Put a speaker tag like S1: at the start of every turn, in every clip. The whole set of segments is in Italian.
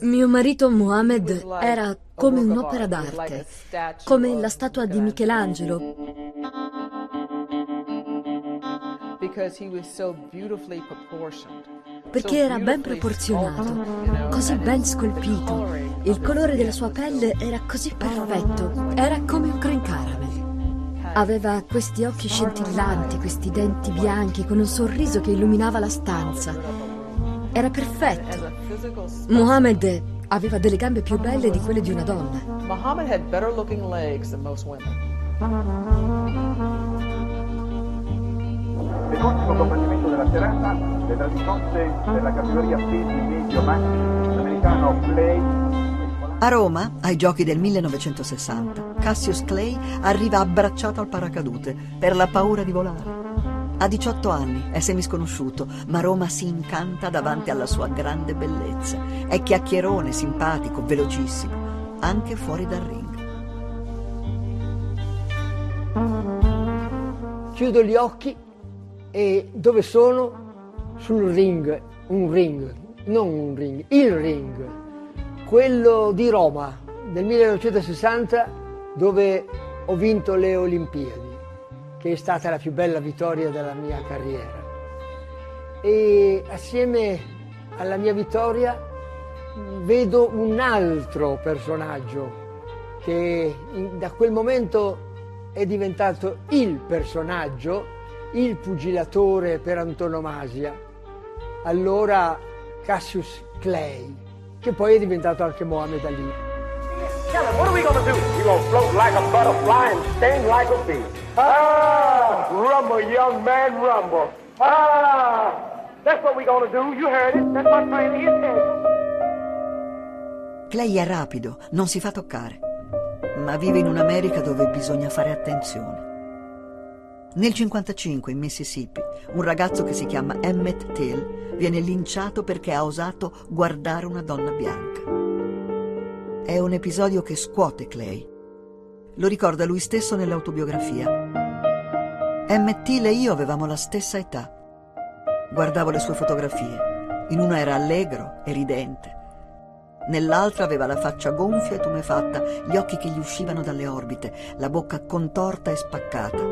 S1: Mio marito Mohammed era come un'opera d'arte, come la statua di Michelangelo. Perché era ben proporzionato, così ben scolpito. Il colore della sua pelle era così perfetto, era come un cream caramel. Aveva questi occhi scintillanti, questi denti bianchi, con un sorriso che illuminava la stanza. Era perfetto. Mohammed aveva delle gambe più belle di quelle di una donna. Mohammed had better looking legs than most women.
S2: Nell'ultimo combattimento della serata, le tradizioni della categoria pesi medio max l'americano Clay
S3: a Roma, ai giochi del 1960, Cassius Clay arriva abbracciato al paracadute per la paura di volare. Ha 18 anni, è semisconosciuto, ma Roma si incanta davanti alla sua grande bellezza. È chiacchierone, simpatico, velocissimo, anche fuori dal ring.
S4: Chiudo gli occhi e dove sono? Sul ring, un ring, non un ring, il ring, quello di Roma del 1960 dove ho vinto le Olimpiadi che è stata la più bella vittoria della mia carriera. E assieme alla mia vittoria vedo un altro personaggio che da quel momento è diventato il personaggio, il pugilatore per antonomasia. Allora Cassius Clay, che poi è diventato anche Mohammed Ali.
S2: Him, what are we gonna do? We're gonna float like a butterfly and sting like a bee. Ah, rumble, young man, rumble. Ah, that's what we're gonna do. You heard it. That's what Franny is saying.
S3: Clay è rapido, non si fa toccare, ma vive in un'America dove bisogna fare attenzione. Nel 1955, in Mississippi, un ragazzo che si chiama Emmett Till viene linciato perché ha osato guardare una donna bianca. È un episodio che scuote Clay lo ricorda lui stesso nell'autobiografia. Till e io avevamo la stessa età. Guardavo le sue fotografie. In una era allegro e ridente. Nell'altra aveva la faccia gonfia e tumefatta, gli occhi che gli uscivano dalle orbite, la bocca contorta e spaccata.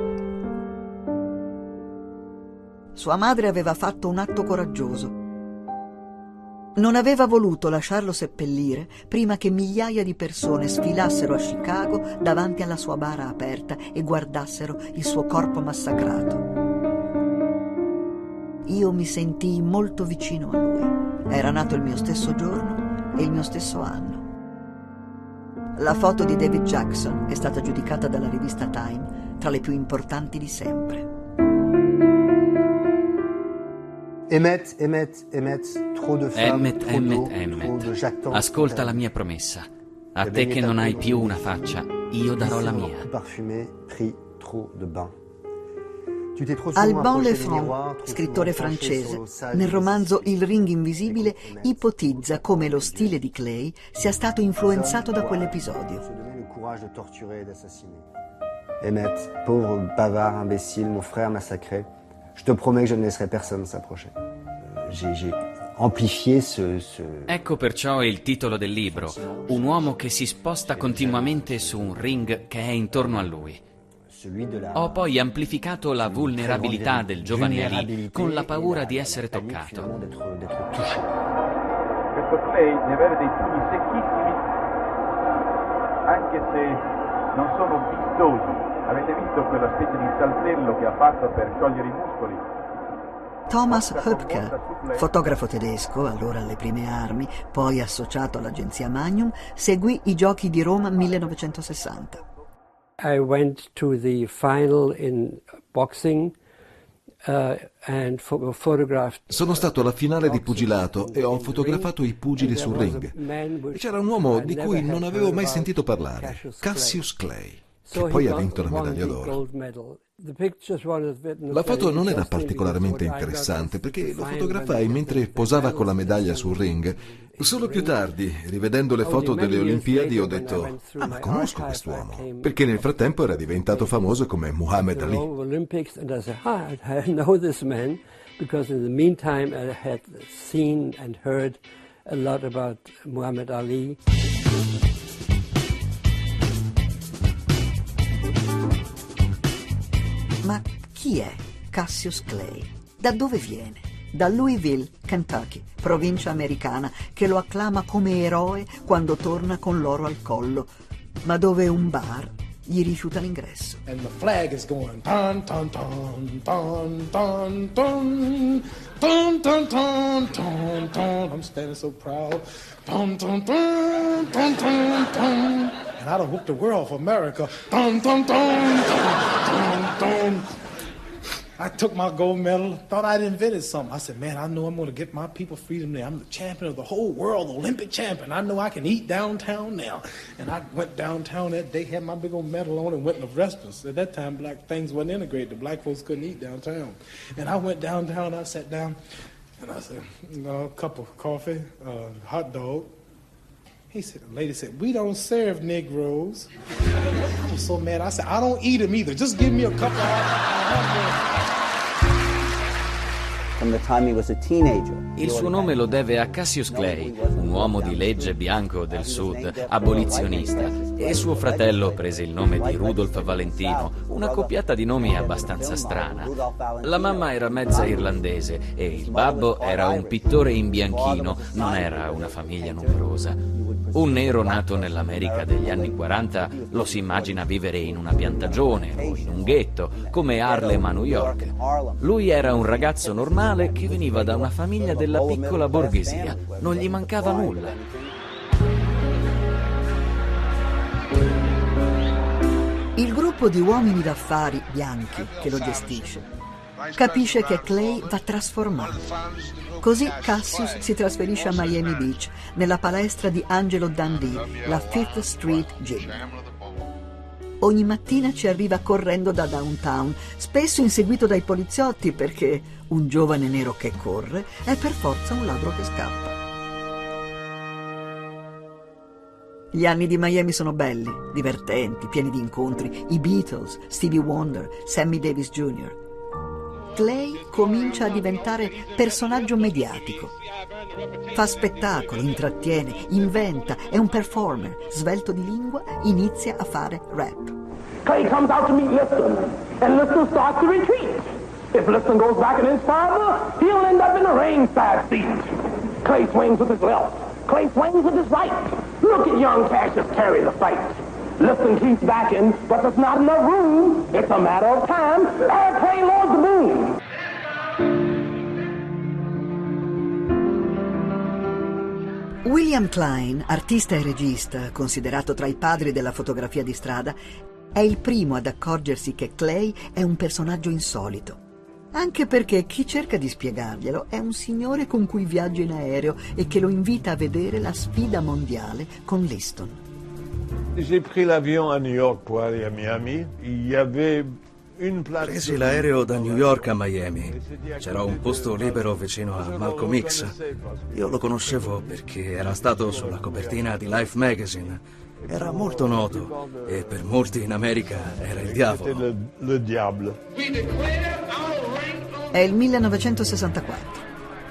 S3: Sua madre aveva fatto un atto coraggioso non aveva voluto lasciarlo seppellire prima che migliaia di persone sfilassero a Chicago davanti alla sua bara aperta e guardassero il suo corpo massacrato. Io mi sentii molto vicino a lui. Era nato il mio stesso giorno e il mio stesso anno. La foto di David Jackson è stata giudicata dalla rivista Time tra le più importanti di sempre.
S5: Emmet, Emmet, Emmet, trop de femmes,
S6: Emmet, Emmet, Emmet. Ascolta la mia promessa. A te che non hai più una faccia, io darò la mia.
S3: Alban Lefranc, scrittore francese, nel romanzo Il ring invisibile ipotizza come lo stile di Clay sia stato influenzato da quell'episodio.
S5: Emmet, pauvre bavard imbécile, mon frère massacré. Je te promets que je ne laisserai personne s'approcher. Euh, j'ai amplifié ce, ce...
S6: Ecco perciò il titolo del libro, un uomo che si sposta continuamente su un ring che è intorno a lui. Ho poi amplificato la vulnerabilità del giovane Ali con la paura di essere toccato.
S7: Questo Clay deve avere dei pugni secchissimi, anche se non sono vistosi. Avete visto quella specie di saltello che ha fatto per sciogliere i muscoli?
S3: Thomas Höpke, fotografo tedesco, allora alle prime armi, poi associato all'agenzia Magnum, seguì i giochi di Roma 1960.
S8: I went to the final in boxing uh,
S9: sono stato alla finale di pugilato e ho fotografato i pugili sul ring. E c'era un uomo di cui non avevo mai sentito parlare, Cassius Clay, che poi ha vinto la medaglia d'oro. La foto non era particolarmente interessante perché lo fotografai mentre posava con la medaglia sul ring. Solo più tardi, rivedendo le foto delle Olimpiadi, ho detto: Ah, ma conosco quest'uomo. Perché nel frattempo era diventato famoso come Muhammad Ali.
S8: Because in the meantime I had seen and heard a lot about Muhammad Ali.
S3: Ma chi è Cassius Clay? Da dove viene? Da Louisville, Kentucky, provincia americana, che lo acclama come eroe quando torna con l'oro al collo, ma dove un bar gli rifiuta l'ingresso. And the flag is going ton ton ton ton ton ton ton ton ton ton ton I'm standing so proud. Ton ton ton ton ton ton And I'd have whooped the world for America. Ton ton ton ton ton ton I took my gold medal, thought I'd invented something. I said, man, I know I'm going to get my people freedom now. I'm the champion of the whole world, Olympic champion. I know I can eat downtown now. And I went downtown that day, had my big old medal on, and went the restaurants. At that time, black things wasn't integrated. The black folks couldn't eat downtown. And I went downtown, I sat down, and I said, you know, a cup of coffee, uh, hot dog. He said, the lady said, we don't serve Negroes. I was so mad. I said, I don't eat them either. Just give me a couple.
S6: Il suo nome lo deve a Cassius Clay, un uomo di legge bianco del sud, abolizionista, e suo fratello prese il nome di Rudolf Valentino, una coppiata di nomi abbastanza strana. La mamma era mezza irlandese e il babbo era un pittore in bianchino, non era una famiglia numerosa. Un nero nato nell'America degli anni 40 lo si immagina vivere in una piantagione o in un ghetto, come Harlem a New York. Lui era un ragazzo normale che veniva da una famiglia della piccola borghesia, non gli mancava nulla.
S3: Il gruppo di uomini d'affari bianchi che lo gestisce capisce che Clay va trasformato. Così Cassius si trasferisce a Miami Beach, nella palestra di Angelo Dundee, la Fifth Street Gym. Ogni mattina ci arriva correndo da downtown, spesso inseguito dai poliziotti perché un giovane nero che corre è per forza un ladro che scappa. Gli anni di Miami sono belli, divertenti, pieni di incontri. I Beatles, Stevie Wonder, Sammy Davis Jr. Clay comincia a diventare personaggio mediatico. Fa spettacolo, intrattiene, inventa, è un performer, svelto di lingua, inizia a fare rap.
S2: Clay comes out to meet Liston, and Liston starts to retreat. If Liston goes back and inspires he'll end up in the ringside seat. Clay swings with his left, Clay swings with his right. Look at young Cassius carry the fight. Lifton keeps backing, but there's not enough room. It's a matter of time. Airplane loads the moon.
S3: William Klein, artista e regista, considerato tra i padri della fotografia di strada, è il primo ad accorgersi che Clay è un personaggio insolito. Anche perché chi cerca di spiegarglielo è un signore con cui viaggia in aereo e che lo invita a vedere la sfida mondiale con Liston.
S10: J'ai pris l'avion à New York pour aller à Miami. Il y avait
S11: Presi l'aereo da New York a Miami. C'era un posto libero vicino a Malcolm X. Io lo conoscevo perché era stato sulla copertina di Life Magazine. Era molto noto e per molti in America era il diavolo.
S3: È il 1964.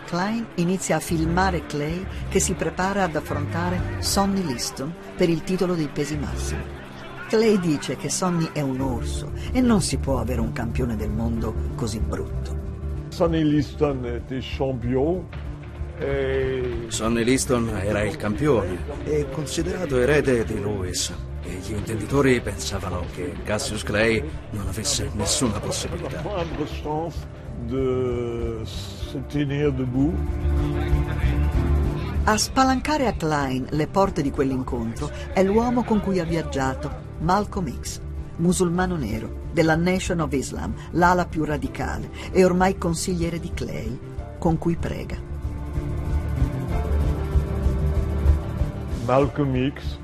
S3: Klein inizia a filmare Clay che si prepara ad affrontare Sonny Liston per il titolo dei pesi massimi. Clay dice che Sonny è un orso e non si può avere un campione del mondo così brutto.
S10: Sonny Liston était champion. E...
S11: Sonny Liston era il campione e considerato erede di Lewis. E gli intenditori pensavano che Cassius Clay non avesse nessuna possibilità. A spalancare a Klein le porte di quell'incontro è l'uomo con cui ha viaggiato, Malcolm X, musulmano nero della Nation of Islam, l'ala più radicale e ormai consigliere di Clay, con cui prega.
S10: Malcolm X,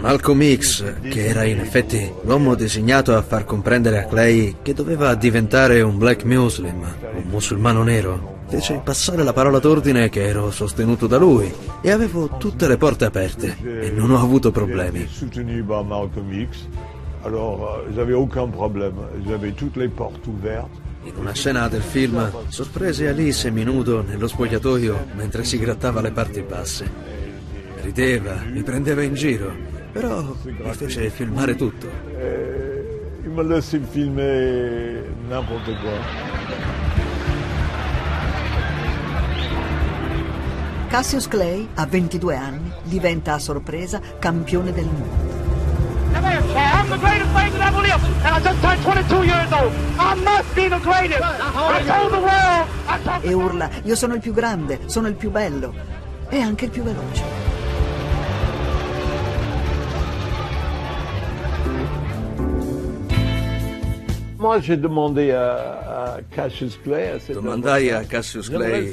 S11: Malcolm X, che era in effetti l'uomo designato a far comprendere a Clay che doveva diventare un black muslim, un musulmano nero, fece passare la parola d'ordine che ero sostenuto da lui e avevo tutte le porte aperte e non ho avuto problemi. In una scena del film sorprese Ali seminudo nello spogliatoio mentre si grattava le parti basse rideva, mi prendeva in giro, però mi fece filmare tutto.
S10: Eh, il m'a laissé filmer n'importe quoi.
S3: Cassius Clay, a 22 anni, diventa a sorpresa campione del mondo. I'm the greatest man that ever lived, and I just turned 22 years old. I must be the greatest. I told the world. E urla, io sono il più grande, sono il più bello e anche il più veloce.
S10: Domandai a Cassius
S11: Clay,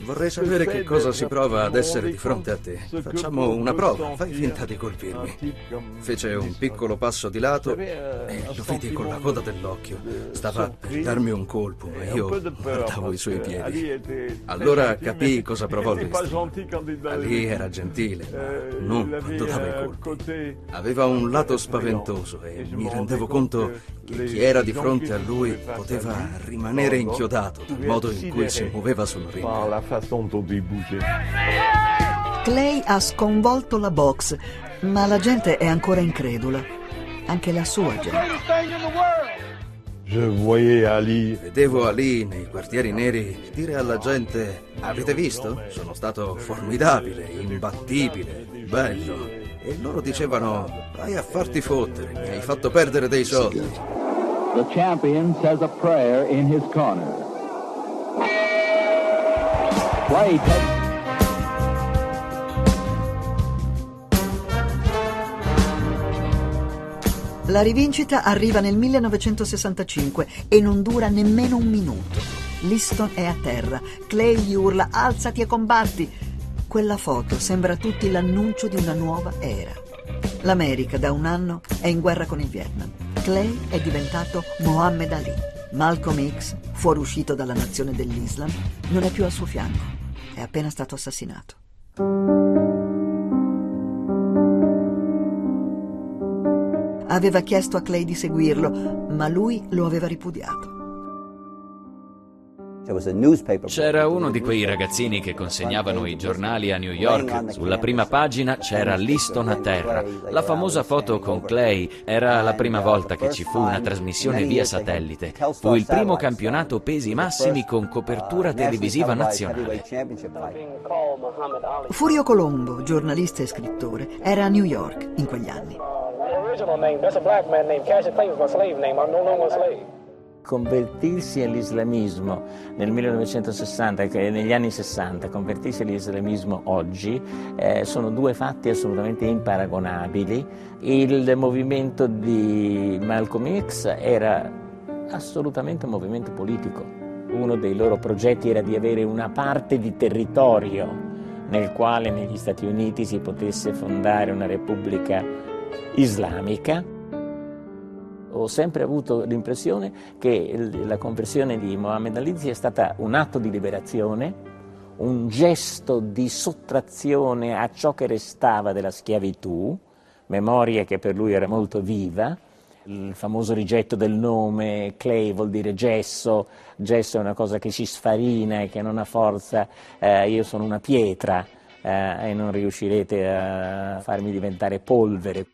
S11: vorrei sapere che cosa si prova ad essere di fronte a te. Facciamo una prova, fai finta di colpirmi. Fece un piccolo passo di lato e lo vidi con la coda dell'occhio. Stava per darmi un colpo, ma io guardavo i suoi piedi. Allora capii cosa provò lui. Ali era gentile, ma non quando dava i colpi. Aveva un lato spaventoso e mi rendevo conto chi era di fronte a lui poteva rimanere inchiodato dal modo in cui si muoveva sul ring.
S3: Clay ha sconvolto la box, ma la gente è ancora incredula. Anche la sua gente.
S11: Vedevo Ali nei quartieri neri dire alla gente: Avete visto? Sono stato formidabile, imbattibile, bello. E loro dicevano: Vai a farti fottere, mi hai fatto perdere dei soldi. The champion says a prayer in his corner.
S3: Play, La rivincita arriva nel 1965 e non dura nemmeno un minuto. Liston è a terra, Clay gli urla alzati e combatti. Quella foto sembra a tutti l'annuncio di una nuova era. L'America da un anno è in guerra con il Vietnam. Clay è diventato Mohammed Ali. Malcolm X, fuoriuscito dalla nazione dell'Islam, non è più al suo fianco. È appena stato assassinato. Aveva chiesto a Clay di seguirlo, ma lui lo aveva ripudiato.
S6: C'era uno di quei ragazzini che consegnavano i giornali a New York. Sulla prima pagina c'era Liston a terra. La famosa foto con Clay era la prima volta che ci fu una trasmissione via satellite. Fu il primo campionato pesi massimi con copertura televisiva nazionale.
S3: Furio Colombo, giornalista e scrittore, era a New York in quegli anni. original name, that's a black man name. Cassius Clay was my slave name. I'm no longer a slave
S12: convertirsi all'islamismo nel 1960 e negli anni 60, convertirsi all'islamismo oggi, eh, sono due fatti assolutamente imparagonabili. Il movimento di Malcolm X era assolutamente un movimento politico. Uno dei loro progetti era di avere una parte di territorio nel quale negli Stati Uniti si potesse fondare una repubblica islamica ho sempre avuto l'impressione che la conversione di Mohammed Ali sia stata un atto di liberazione, un gesto di sottrazione a ciò che restava della schiavitù, memoria che per lui era molto viva, il famoso rigetto del nome, clay vuol dire gesso, gesso è una cosa che si sfarina e che non ha forza, eh, io sono una pietra, eh, e non riuscirete a farmi diventare polvere.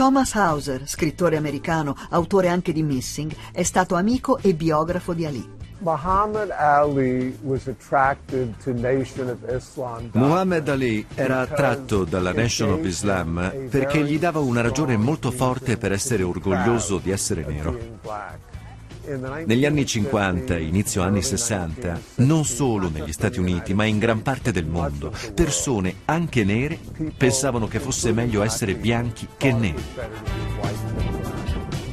S3: Thomas Hauser, scrittore americano, autore anche di Missing, è stato amico e biografo di Ali.
S13: Muhammad Ali,
S14: era attratto dalla Nation of Islam perché gli dava una ragione molto forte per essere orgoglioso di essere nero. Negli anni 50 e inizio anni 60, non solo negli Stati Uniti, ma in gran parte del mondo, persone, anche nere, pensavano che fosse meglio essere bianchi che neri.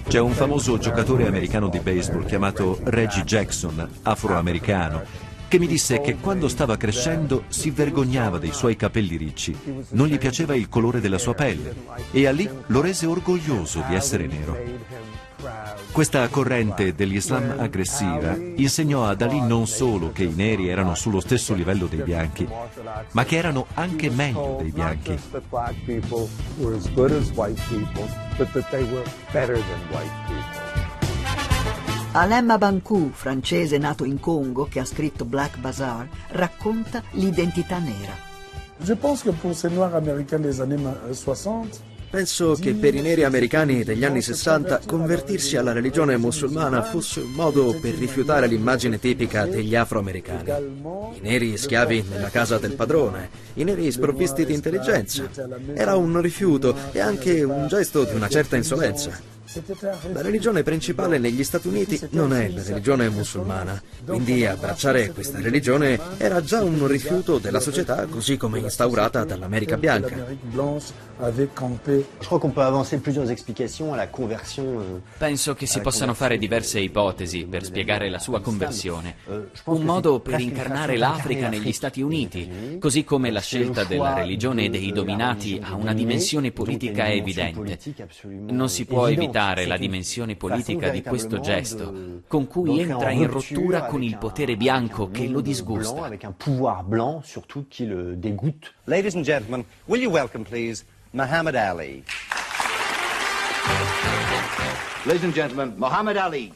S14: C'è un famoso giocatore americano di baseball chiamato Reggie Jackson, afroamericano, che mi disse che quando stava crescendo si vergognava dei suoi capelli ricci, non gli piaceva il colore della sua pelle e a lì lo rese orgoglioso di essere nero. Questa corrente dell'Islam aggressiva insegnò ad Ali non solo che i neri erano sullo stesso livello dei bianchi, ma che erano anche meglio dei bianchi.
S3: Alem Banku, francese nato in Congo, che ha scritto Black Bazaar, racconta l'identità nera.
S15: Je pense que pour ces noirs américains des années 60,
S11: Penso che per i neri americani degli anni 60 convertirsi alla religione musulmana fosse un modo per rifiutare l'immagine tipica degli afroamericani. I neri schiavi nella casa del padrone, i neri sprovvisti di intelligenza. Era un rifiuto e anche un gesto di una certa insolenza. La religione principale negli Stati Uniti non è la religione musulmana, quindi abbracciare questa religione era già un rifiuto della società così come instaurata dall'America bianca.
S6: Penso che si possano fare diverse ipotesi per spiegare la sua conversione. Un modo per incarnare l'Africa negli Stati Uniti, così come la scelta della religione dei dominati ha una dimensione politica evidente. Non si può evitare notare la dimensione politica di questo gesto, con cui entra in rottura con il potere bianco che lo disgusta.
S16: Ladies and gentlemen, will you welcome please Muhammad Ali? Ladies and gentlemen, Muhammad Ali.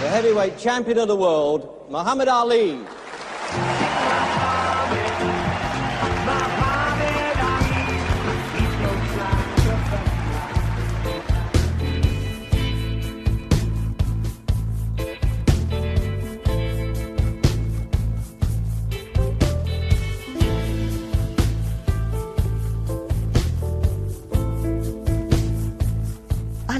S16: The heavyweight champion of the world, Muhammad Ali.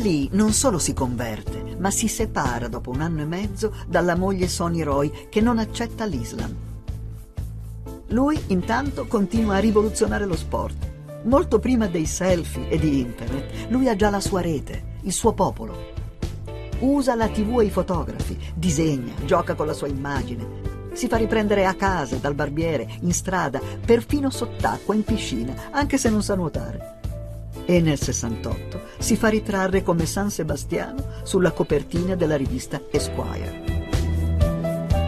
S3: Ali non solo si converte, ma si separa dopo un anno e mezzo dalla moglie Sonny Roy che non accetta l'Islam. Lui intanto continua a rivoluzionare lo sport. Molto prima dei selfie e di internet, lui ha già la sua rete, il suo popolo. Usa la tv e i fotografi, disegna, gioca con la sua immagine, si fa riprendere a casa, dal barbiere, in strada, perfino sott'acqua, in piscina, anche se non sa nuotare e nel 68 si fa ritrarre come San Sebastiano sulla copertina della rivista Esquire.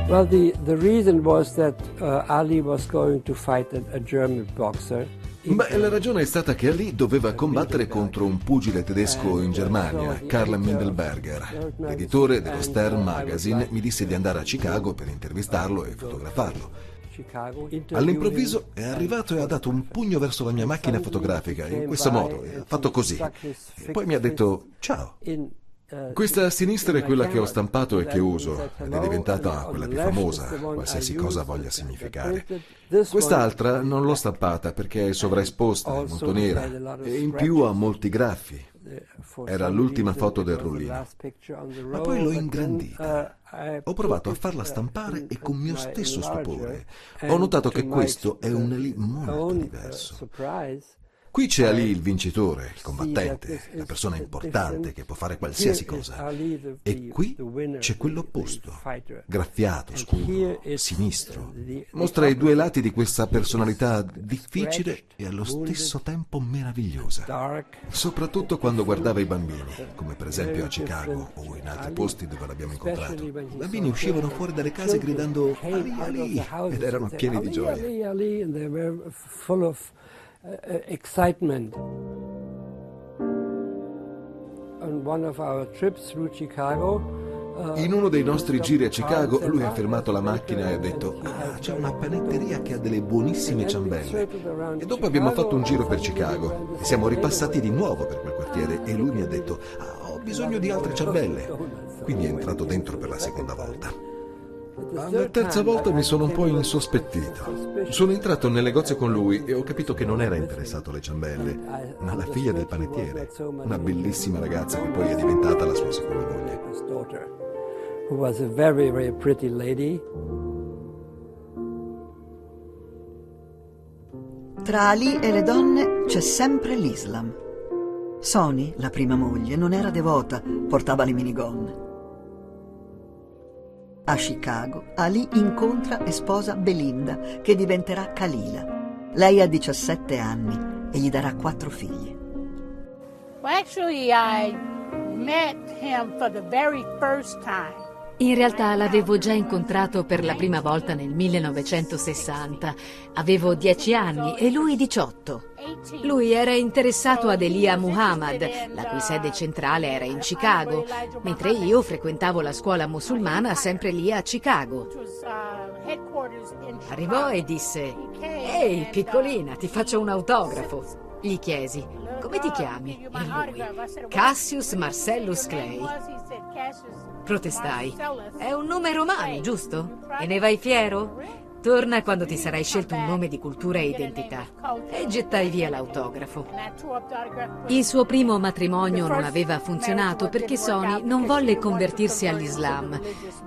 S8: Well, the, the reason was that uh, Ali was going to fight a, a German boxer
S9: Beh, la ragione è stata che Ali doveva combattere contro un pugile tedesco in Germania, Karl Mindelberger. L'editore dello Stern Magazine mi disse di andare a Chicago per intervistarlo e fotografarlo. All'improvviso è arrivato e ha dato un pugno verso la mia macchina fotografica, in questo modo, ha fatto così. E poi mi ha detto ciao. Questa a sinistra è quella che ho stampato e che uso, ed è diventata quella più famosa, qualsiasi cosa voglia significare. Quest'altra non l'ho stampata perché è sovraesposta, è molto nera, e in più ha molti graffi. Era l'ultima foto del rullino. Ma poi l'ho ingrandita. Ho provato a farla stampare e con mio stesso stupore ho notato che questo è un Ali molto diverso. Qui c'è Ali il vincitore, il combattente, la persona importante che può fare qualsiasi cosa. E qui c'è quell'opposto, graffiato, scuro, sinistro. Mostra i due lati di questa personalità difficile e allo stesso tempo meravigliosa. Soprattutto quando guardava i bambini, come per esempio a Chicago o in altri posti dove l'abbiamo incontrato. I bambini uscivano fuori dalle case gridando Ali, Ali ed erano pieni di gioia.
S8: Uh, excitement. In uno dei nostri giri a Chicago lui ha fermato la macchina e ha detto ah, c'è una panetteria che ha delle buonissime ciambelle. E dopo abbiamo fatto un giro per Chicago e siamo ripassati di nuovo per quel quartiere e lui mi ha detto ah, ho bisogno di altre ciambelle. Quindi è entrato dentro per la seconda volta. La terza volta mi sono un po' insospettito. Sono entrato nel negozio con lui e ho capito che non era interessato alle ciambelle, ma la figlia del panettiere, una bellissima ragazza che poi è diventata la sua seconda moglie. Who was a very, very pretty lady.
S3: Tra Ali e le donne c'è sempre l'Islam. Sony, la prima moglie, non era devota, portava le minigonne. A Chicago, Ali incontra e sposa Belinda, che diventerà Kalila. Lei ha 17 anni e gli darà quattro figli.
S17: Well, actually, I met him for the very first time.
S18: In realtà l'avevo già incontrato per la prima volta nel 1960. Avevo 10 anni e lui 18. Lui era interessato ad Elia Muhammad, la cui sede centrale era in Chicago, mentre io frequentavo la scuola musulmana sempre lì a Chicago. Arrivò e disse, Ehi, piccolina, ti faccio un autografo. Gli chiesi, come ti chiami? E lui, Cassius Marcellus Clay. Protestai, è un nome romano, giusto? E ne vai fiero? Torna quando ti sarai scelto un nome di cultura e identità. E gettai via l'autografo. Il suo primo matrimonio non aveva funzionato perché Sony non volle convertirsi all'Islam.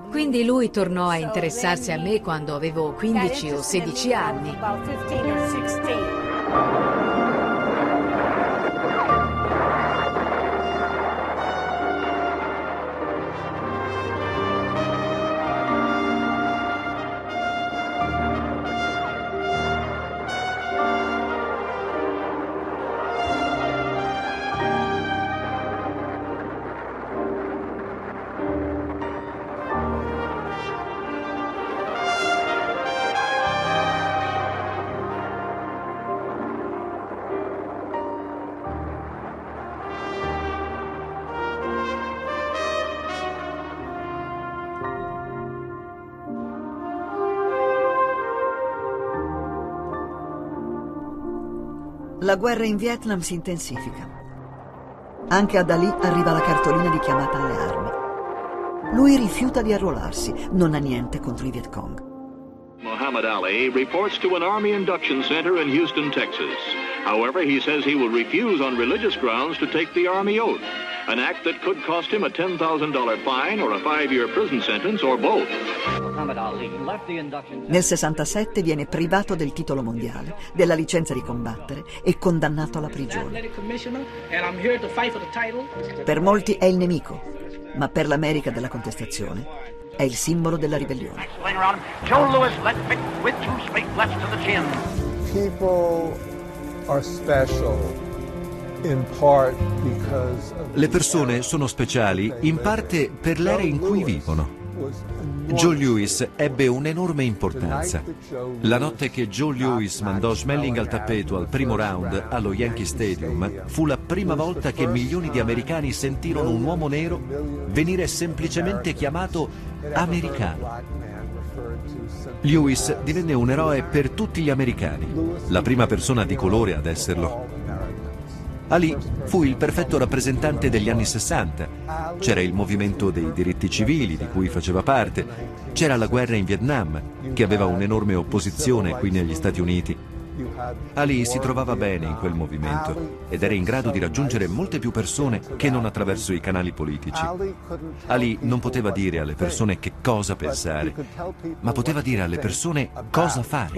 S18: Quindi lui tornò a interessarsi a me quando avevo 15 o 16 anni.
S3: La guerra in Vietnam si intensifica. Anche ad Ali arriva la cartolina di chiamata alle armi. Lui rifiuta di arruolarsi, non ha niente contro i Viet Cong.
S19: Muhammad Ali reports to an Army induction center in Houston, Texas. However, he says he will refuse on religious grounds to take the Army oath, an act that could cost him a $10,000 fine or a five-year prison sentence or both.
S3: Nel 67 viene privato del titolo mondiale, della licenza di combattere e condannato alla prigione. Per molti è il nemico, ma per l'America della contestazione è il simbolo della ribellione.
S14: People are special
S9: Le persone sono speciali in parte per l'era in cui vivono. Joe Lewis ebbe un'enorme importanza. La notte che Joe Lewis mandò Schmeling al tappeto al primo round allo Yankee Stadium fu la prima volta che milioni di americani sentirono un uomo nero venire semplicemente chiamato americano. Lewis divenne un eroe per tutti gli americani, la prima persona di colore ad esserlo. Ali fu il perfetto rappresentante degli anni 60. C'era il movimento dei diritti civili di cui faceva parte, c'era la guerra in Vietnam, che aveva un'enorme opposizione qui negli Stati Uniti. Ali si trovava bene in quel movimento ed era in grado di raggiungere molte più persone che non attraverso i canali politici. Ali non poteva dire alle persone che cosa pensare, ma poteva dire alle persone cosa fare.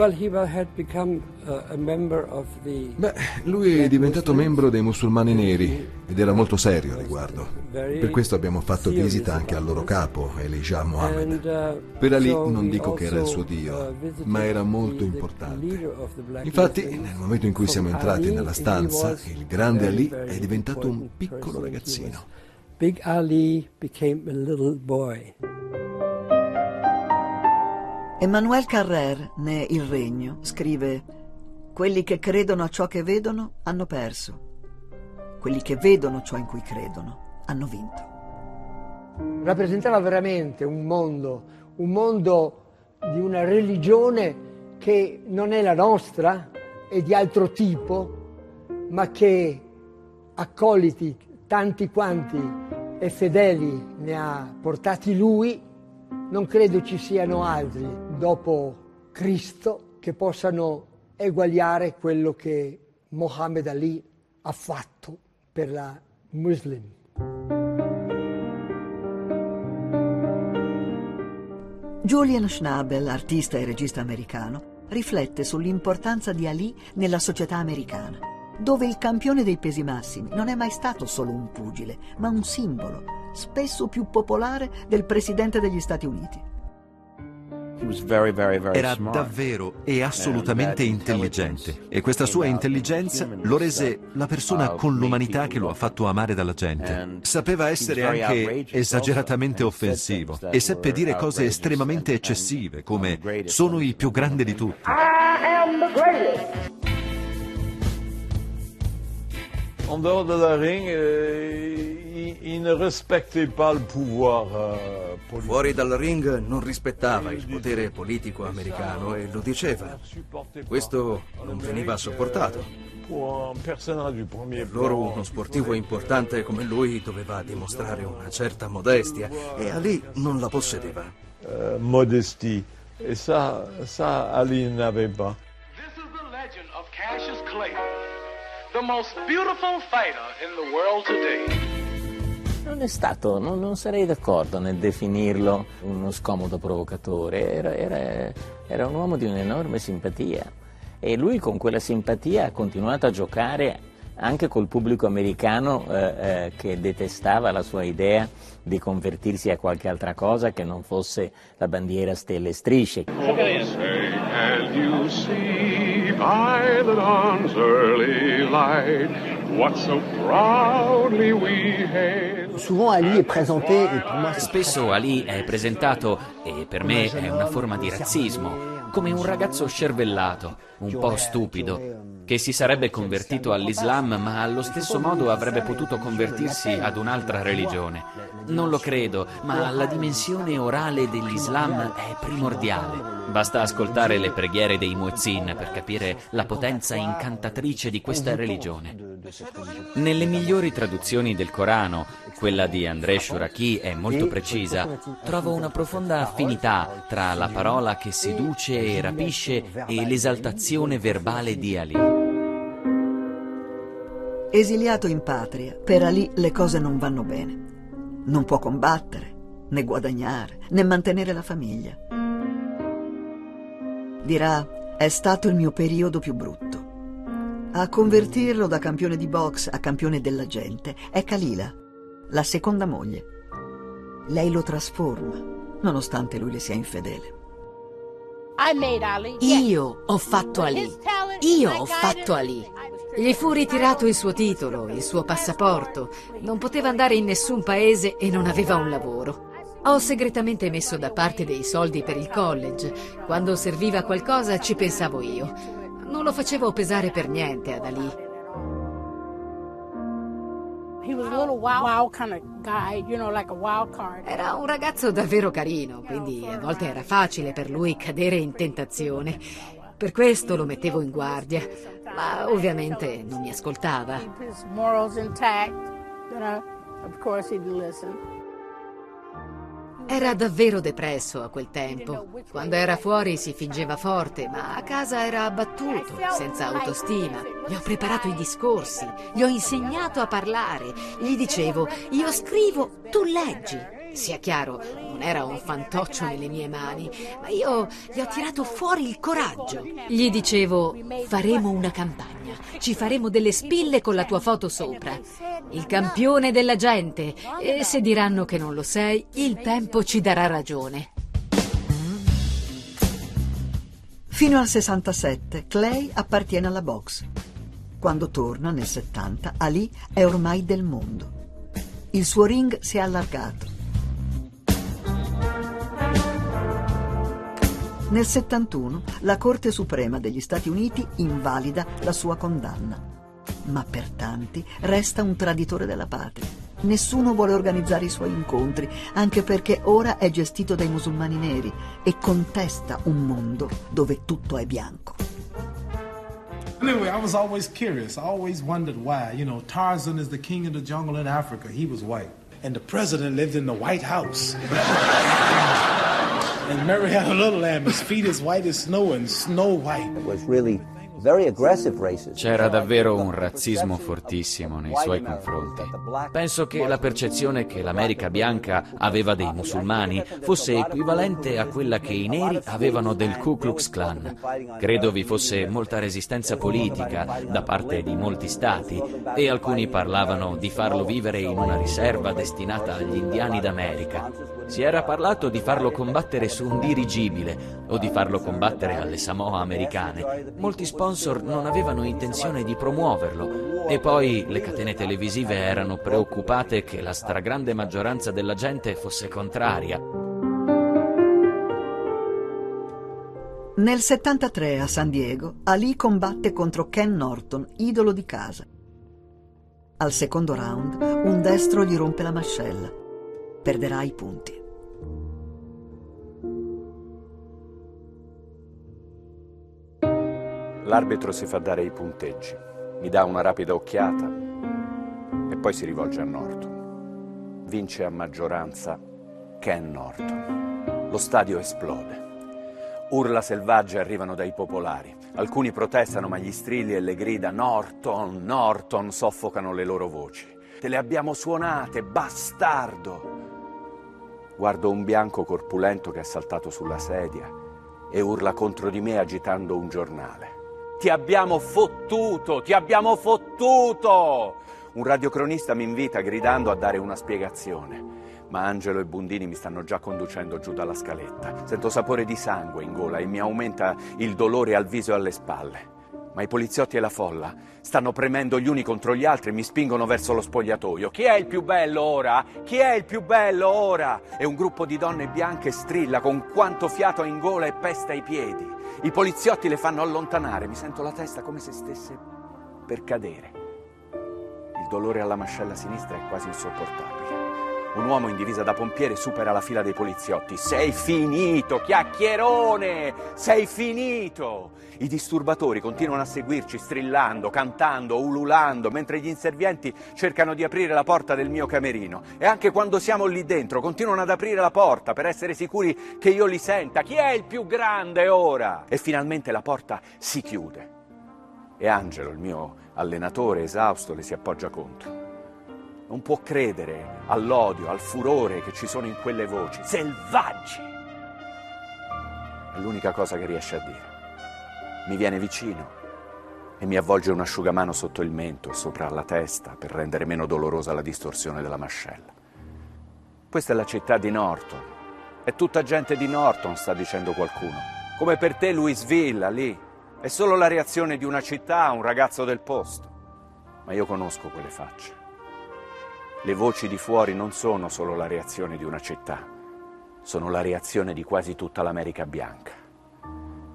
S8: Beh, lui è diventato membro dei musulmani neri ed era molto serio a riguardo. Per questo abbiamo fatto visita anche al loro capo, Elijah Mohammed. Per Ali non dico che era il suo dio, ma era molto importante. Infatti, nel momento in cui siamo entrati nella stanza, il grande Ali è diventato un piccolo ragazzino.
S20: Big Ali became a little boy.
S3: Emmanuel Carrère, ne Il Regno, scrive Quelli che credono a ciò che vedono hanno perso. Quelli che vedono ciò in cui credono hanno vinto.
S4: Rappresentava veramente un mondo, un mondo di una religione che non è la nostra, è di altro tipo, ma che accoliti tanti quanti e fedeli ne ha portati lui, non credo ci siano altri dopo Cristo che possano eguagliare quello che Mohammed Ali ha fatto per la Muslim.
S3: Julian Schnabel, artista e regista americano, riflette sull'importanza di Ali nella società americana, dove il campione dei pesi massimi non è mai stato solo un pugile, ma un simbolo, spesso più popolare del presidente degli Stati Uniti.
S9: Era davvero e assolutamente intelligente e questa sua intelligenza lo rese la persona con l'umanità che lo ha fatto amare dalla gente. Sapeva essere anche esageratamente offensivo e seppe dire cose estremamente eccessive come sono il più grande di tutti.
S10: Dehors de ring, il, ne respectait pas le pouvoir euh, politique.
S11: Fuori dal ring non rispettava il potere politico americano e lo diceva. Questo non veniva sopportato. Per loro uno sportivo importante come lui doveva dimostrare una certa modestia e Ali non la possedeva.
S10: Uh, modestie. E ça, ça Ali n'avait pas.
S2: This is the legend of Cassius Clay the most beautiful fighter in the world today.
S12: Non è stato, non, non, sarei d'accordo nel definirlo uno scomodo provocatore, era, era, era un uomo di un'enorme simpatia. E lui con quella simpatia ha continuato a giocare anche col pubblico americano eh, eh, che detestava la sua idea di convertirsi a qualche altra cosa che non fosse la bandiera stelle e strisce. light,
S4: Souvent Ali est présenté,
S6: Spesso Ali è presentato, e per me è una forma di razzismo, come un ragazzo scervellato, un po' stupido, che si sarebbe convertito all'Islam ma allo stesso modo avrebbe potuto convertirsi ad un'altra religione. Non lo credo, ma la dimensione orale dell'Islam è primordiale. Basta ascoltare le preghiere dei muezzin per capire la potenza incantatrice di questa religione. Nelle migliori traduzioni del Corano, quella di André Shuraki è molto precisa, trovo una profonda affinità tra la parola che seduce e rapisce e l'esaltazione verbale di Ali.
S3: Esiliato in patria, per Ali le cose non vanno bene. Non può combattere, né guadagnare, né mantenere la famiglia. Dirà, è stato il mio periodo più brutto. A convertirlo da campione di box a campione della gente è Kalila, la seconda moglie. Lei lo trasforma, nonostante lui le sia infedele.
S18: Io ho fatto Ali. Io ho fatto Ali. Gli fu ritirato il suo titolo, il suo passaporto. Non poteva andare in nessun paese e non aveva un lavoro. Ho segretamente messo da parte dei soldi per il college. Quando serviva qualcosa ci pensavo io. Non lo facevo pesare per niente ad Ali. Era un ragazzo davvero carino, quindi a volte era facile per lui cadere in tentazione. Per questo lo mettevo in guardia, ma ovviamente non mi ascoltava. Era davvero depresso a quel tempo. Quando era fuori si fingeva forte, ma a casa era abbattuto, senza autostima. Gli ho preparato i discorsi, gli ho insegnato a parlare. Gli dicevo, io scrivo, tu leggi. Sia chiaro, non era un fantoccio nelle mie mani, ma io gli ho tirato fuori il coraggio. Gli dicevo, faremo una campagna, ci faremo delle spille con la tua foto sopra. Il campione della gente. E se diranno che non lo sei, il tempo ci darà ragione.
S3: Fino al 67 Clay appartiene alla box. Quando torna nel 70, Ali è ormai del mondo. Il suo ring si è allargato Nel 71 la Corte Suprema degli Stati Uniti invalida la sua condanna, ma per tanti resta un traditore della patria. Nessuno vuole organizzare i suoi incontri, anche perché ora è gestito dai musulmani neri e contesta un mondo dove tutto è bianco.
S15: Anyway, I was always curious. I always wondered why. You know, Tarzan is the king of the jungle in Africa. He was white. And the president lived in the White House. and Mary had a little lamb. His feet as white as snow and snow white.
S21: It was really
S6: C'era davvero un razzismo fortissimo nei suoi confronti. Penso che la percezione che l'America bianca aveva dei musulmani fosse equivalente a quella che i neri avevano del Ku Klux Klan. Credo vi fosse molta resistenza politica da parte di molti stati e alcuni parlavano di farlo vivere in una riserva destinata agli indiani d'America. Si era parlato di farlo combattere su un dirigibile o di farlo combattere alle Samoa americane. Molti sponsor sponsor non avevano intenzione di promuoverlo e poi le catene televisive erano preoccupate che la stragrande maggioranza della gente fosse contraria.
S3: Nel 73 a San Diego, Ali combatte contro Ken Norton, idolo di casa. Al secondo round, un destro gli rompe la mascella. Perderà i punti.
S22: L'arbitro si fa dare i punteggi, mi dà una rapida occhiata e poi si rivolge a Norton. Vince a maggioranza Ken Norton. Lo stadio esplode. Urla selvagge arrivano dai popolari. Alcuni protestano, ma gli strilli e le grida Norton, Norton soffocano le loro voci. Te le abbiamo suonate, bastardo! Guardo un bianco corpulento che è saltato sulla sedia e urla contro di me agitando un giornale. Ti abbiamo fottuto, ti abbiamo fottuto! Un radiocronista mi invita gridando a dare una spiegazione, ma Angelo e Bundini mi stanno già conducendo giù dalla scaletta. Sento sapore di sangue in gola e mi aumenta il dolore al viso e alle spalle. Ma i poliziotti e la folla stanno premendo gli uni contro gli altri e mi spingono verso lo spogliatoio. Chi è il più bello ora? Chi è il più bello ora? E un gruppo di donne bianche strilla con quanto fiato in gola e pesta ai piedi. I poliziotti le fanno allontanare, mi sento la testa come se stesse per cadere. Il dolore alla mascella sinistra è quasi insopportabile. Un uomo in divisa da pompiere supera la fila dei poliziotti. Sei finito, chiacchierone! Sei finito! I disturbatori continuano a seguirci strillando, cantando, ululando, mentre gli inservienti cercano di aprire la porta del mio camerino. E anche quando siamo lì dentro continuano ad aprire la porta per essere sicuri che io li senta. Chi è il più grande ora? E finalmente la porta si chiude. E Angelo, il mio allenatore esausto, le si appoggia contro. Non può credere all'odio, al furore che ci sono in quelle voci. Selvaggi! È l'unica cosa che riesce a dire mi viene vicino e mi avvolge un asciugamano sotto il mento e sopra la testa per rendere meno dolorosa la distorsione della mascella. Questa è la città di Norton. È tutta gente di Norton, sta dicendo qualcuno. Come per te Louisville, lì. È solo la reazione di una città a un ragazzo del posto. Ma io conosco quelle facce. Le voci di fuori non sono solo la reazione di una città, sono la reazione di quasi tutta l'America bianca.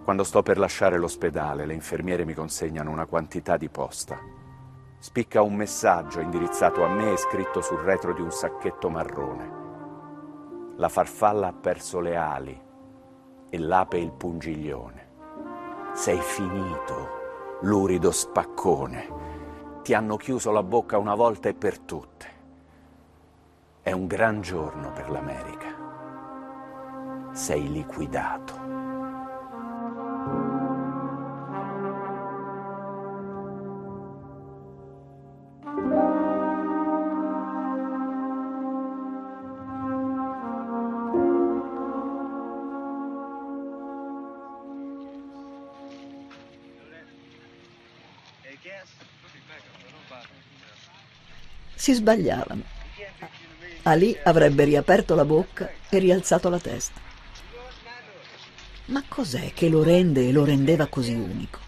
S22: Quando sto per lasciare l'ospedale, le infermiere mi consegnano una quantità di posta. Spicca un messaggio indirizzato a me e scritto sul retro di un sacchetto marrone. La farfalla ha perso le ali e l'ape il pungiglione. Sei finito, lurido spaccone. Ti hanno chiuso la bocca una volta e per tutte. È un gran giorno per l'America. Sei liquidato.
S3: Si sbagliavano. Ali avrebbe riaperto la bocca e rialzato la testa. Ma cos'è che lo rende e lo rendeva così unico?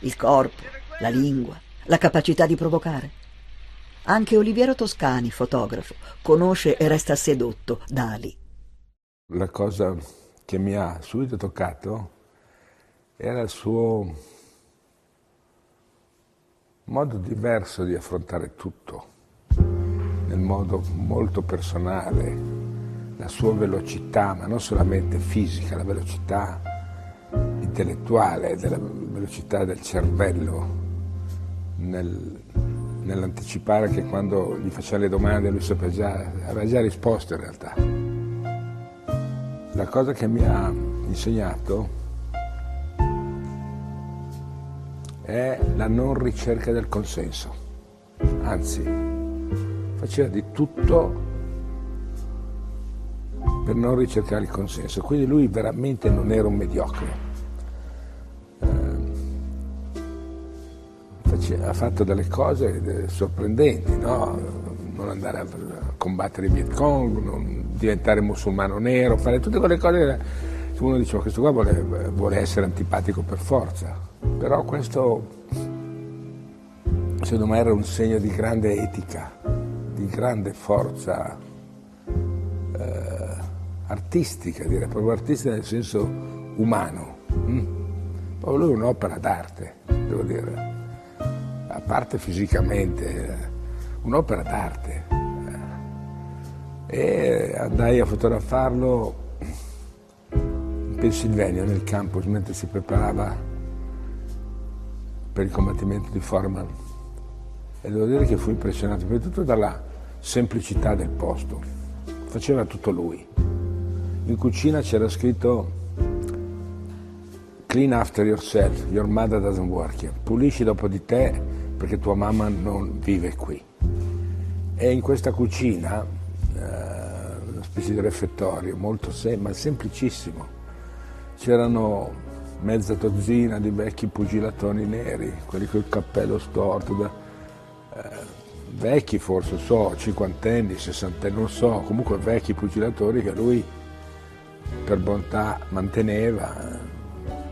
S3: Il corpo, la lingua, la capacità di provocare. Anche Oliviero Toscani, fotografo, conosce e resta sedotto da Ali.
S13: La cosa che mi ha subito toccato era il suo modo diverso di affrontare tutto. Nel modo molto personale la sua velocità, ma non solamente fisica, la velocità intellettuale, della velocità del cervello nel, nell'anticipare che quando gli faceva le domande lui già, aveva già risposto in realtà. La cosa che mi ha insegnato è la non ricerca del consenso, anzi faceva di tutto per non ricercare il consenso, quindi lui veramente non era un mediocre. Eh, ha fatto delle cose sorprendenti, no? non andare a combattere i Viet Cong, non diventare musulmano nero, fare tutte quelle cose uno dice ma questo qua vuole, vuole essere antipatico per forza, però questo secondo me era un segno di grande etica, di grande forza eh, artistica, direi proprio artistica nel senso umano. Mm? Lui è un'opera d'arte, devo dire, a parte fisicamente, eh, un'opera d'arte. E andai a fotografarlo in Pennsylvania, nel campus, mentre si preparava per il combattimento di Foreman. E devo dire che fu impressionato, prima dalla semplicità del posto. Faceva tutto lui. In cucina c'era scritto Clean after yourself, your mother doesn't work here. Pulisci dopo di te perché tua mamma non vive qui. E in questa cucina, eh, una specie di refettorio molto sem- ma semplicissimo, c'erano mezza dozzina di vecchi pugilatoni neri, quelli col cappello storto, da, eh, vecchi forse, so, cinquantenni, sessantenni, non so, comunque vecchi pugilatori che lui per bontà manteneva,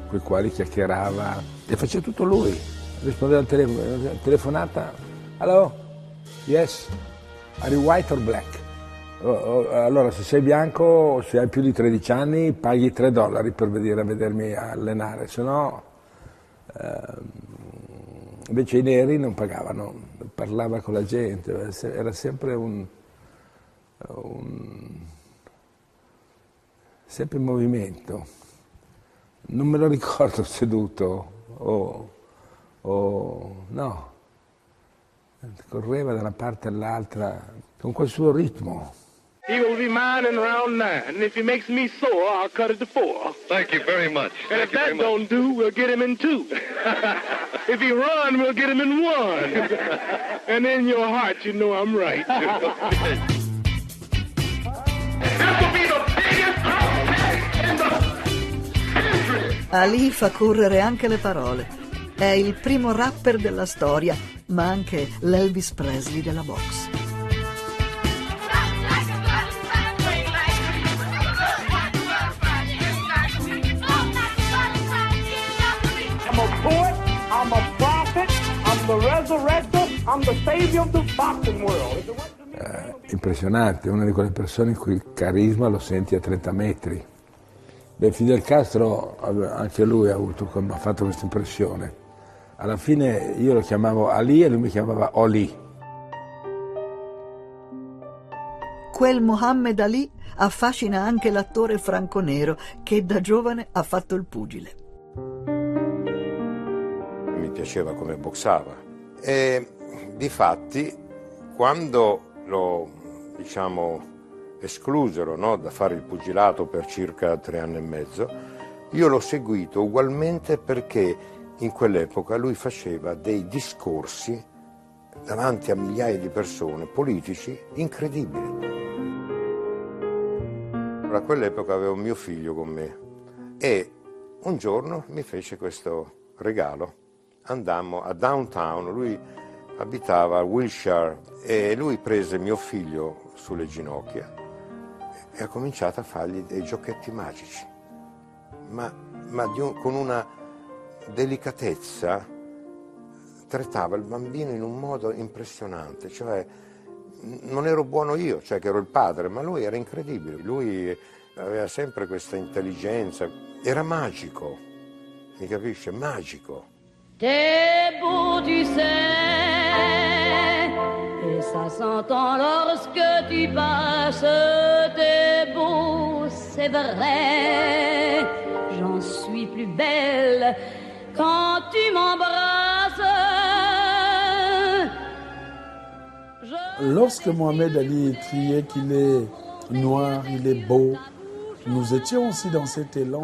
S13: con i quali chiacchierava e faceva tutto lui. Rispondeva al telefono, telefonata, hello, yes, are you white or black? Allora, se sei bianco se hai più di 13 anni, paghi 3 dollari per venire a vedermi allenare, se no... Eh, invece i neri non pagavano, parlava con la gente, era sempre un, un sempre in movimento. Non me lo ricordo seduto o, o no, correva da una parte all'altra con quel suo ritmo.
S2: He will be mine in round nine. And if he makes me sore, I'll cut it to four.
S21: Thank you very much.
S2: And
S21: Thank
S2: if that don't do, we'll get him in two. if he run, we'll get him in one. and in your heart, you know I'm right.
S3: Ali fa correre anche le parole. È il primo rapper della storia, ma anche l'Elvis Presley della box.
S13: Eh, impressionante, una di quelle persone in cui il carisma lo senti a 30 metri. Beh, Fidel Castro, anche lui ha, avuto, ha fatto questa impressione. Alla fine io lo chiamavo Ali e lui mi chiamava Oli.
S3: Quel Mohammed Ali affascina anche l'attore franco-nero che da giovane ha fatto il pugile.
S23: Piaceva come boxava e difatti quando lo diciamo esclusero no, da fare il pugilato per circa tre anni e mezzo, io l'ho seguito ugualmente perché in quell'epoca lui faceva dei discorsi davanti a migliaia di persone, politici, incredibili. A quell'epoca avevo mio figlio con me e un giorno mi fece questo regalo. Andammo a downtown, lui abitava a Wilshire e lui prese mio figlio sulle ginocchia e ha cominciato a fargli dei giochetti magici, ma, ma un, con una delicatezza trattava il bambino in un modo impressionante, cioè non ero buono io, cioè che ero il padre, ma lui era incredibile, lui aveva sempre questa intelligenza, era magico, mi capisce? Magico.
S24: Debout du sein, et
S21: Ça s'entend lorsque tu passes, t'es beau, c'est vrai. J'en suis plus belle quand tu m'embrasses.
S13: Lorsque Mohamed Ali criait qu'il est noir, il est beau,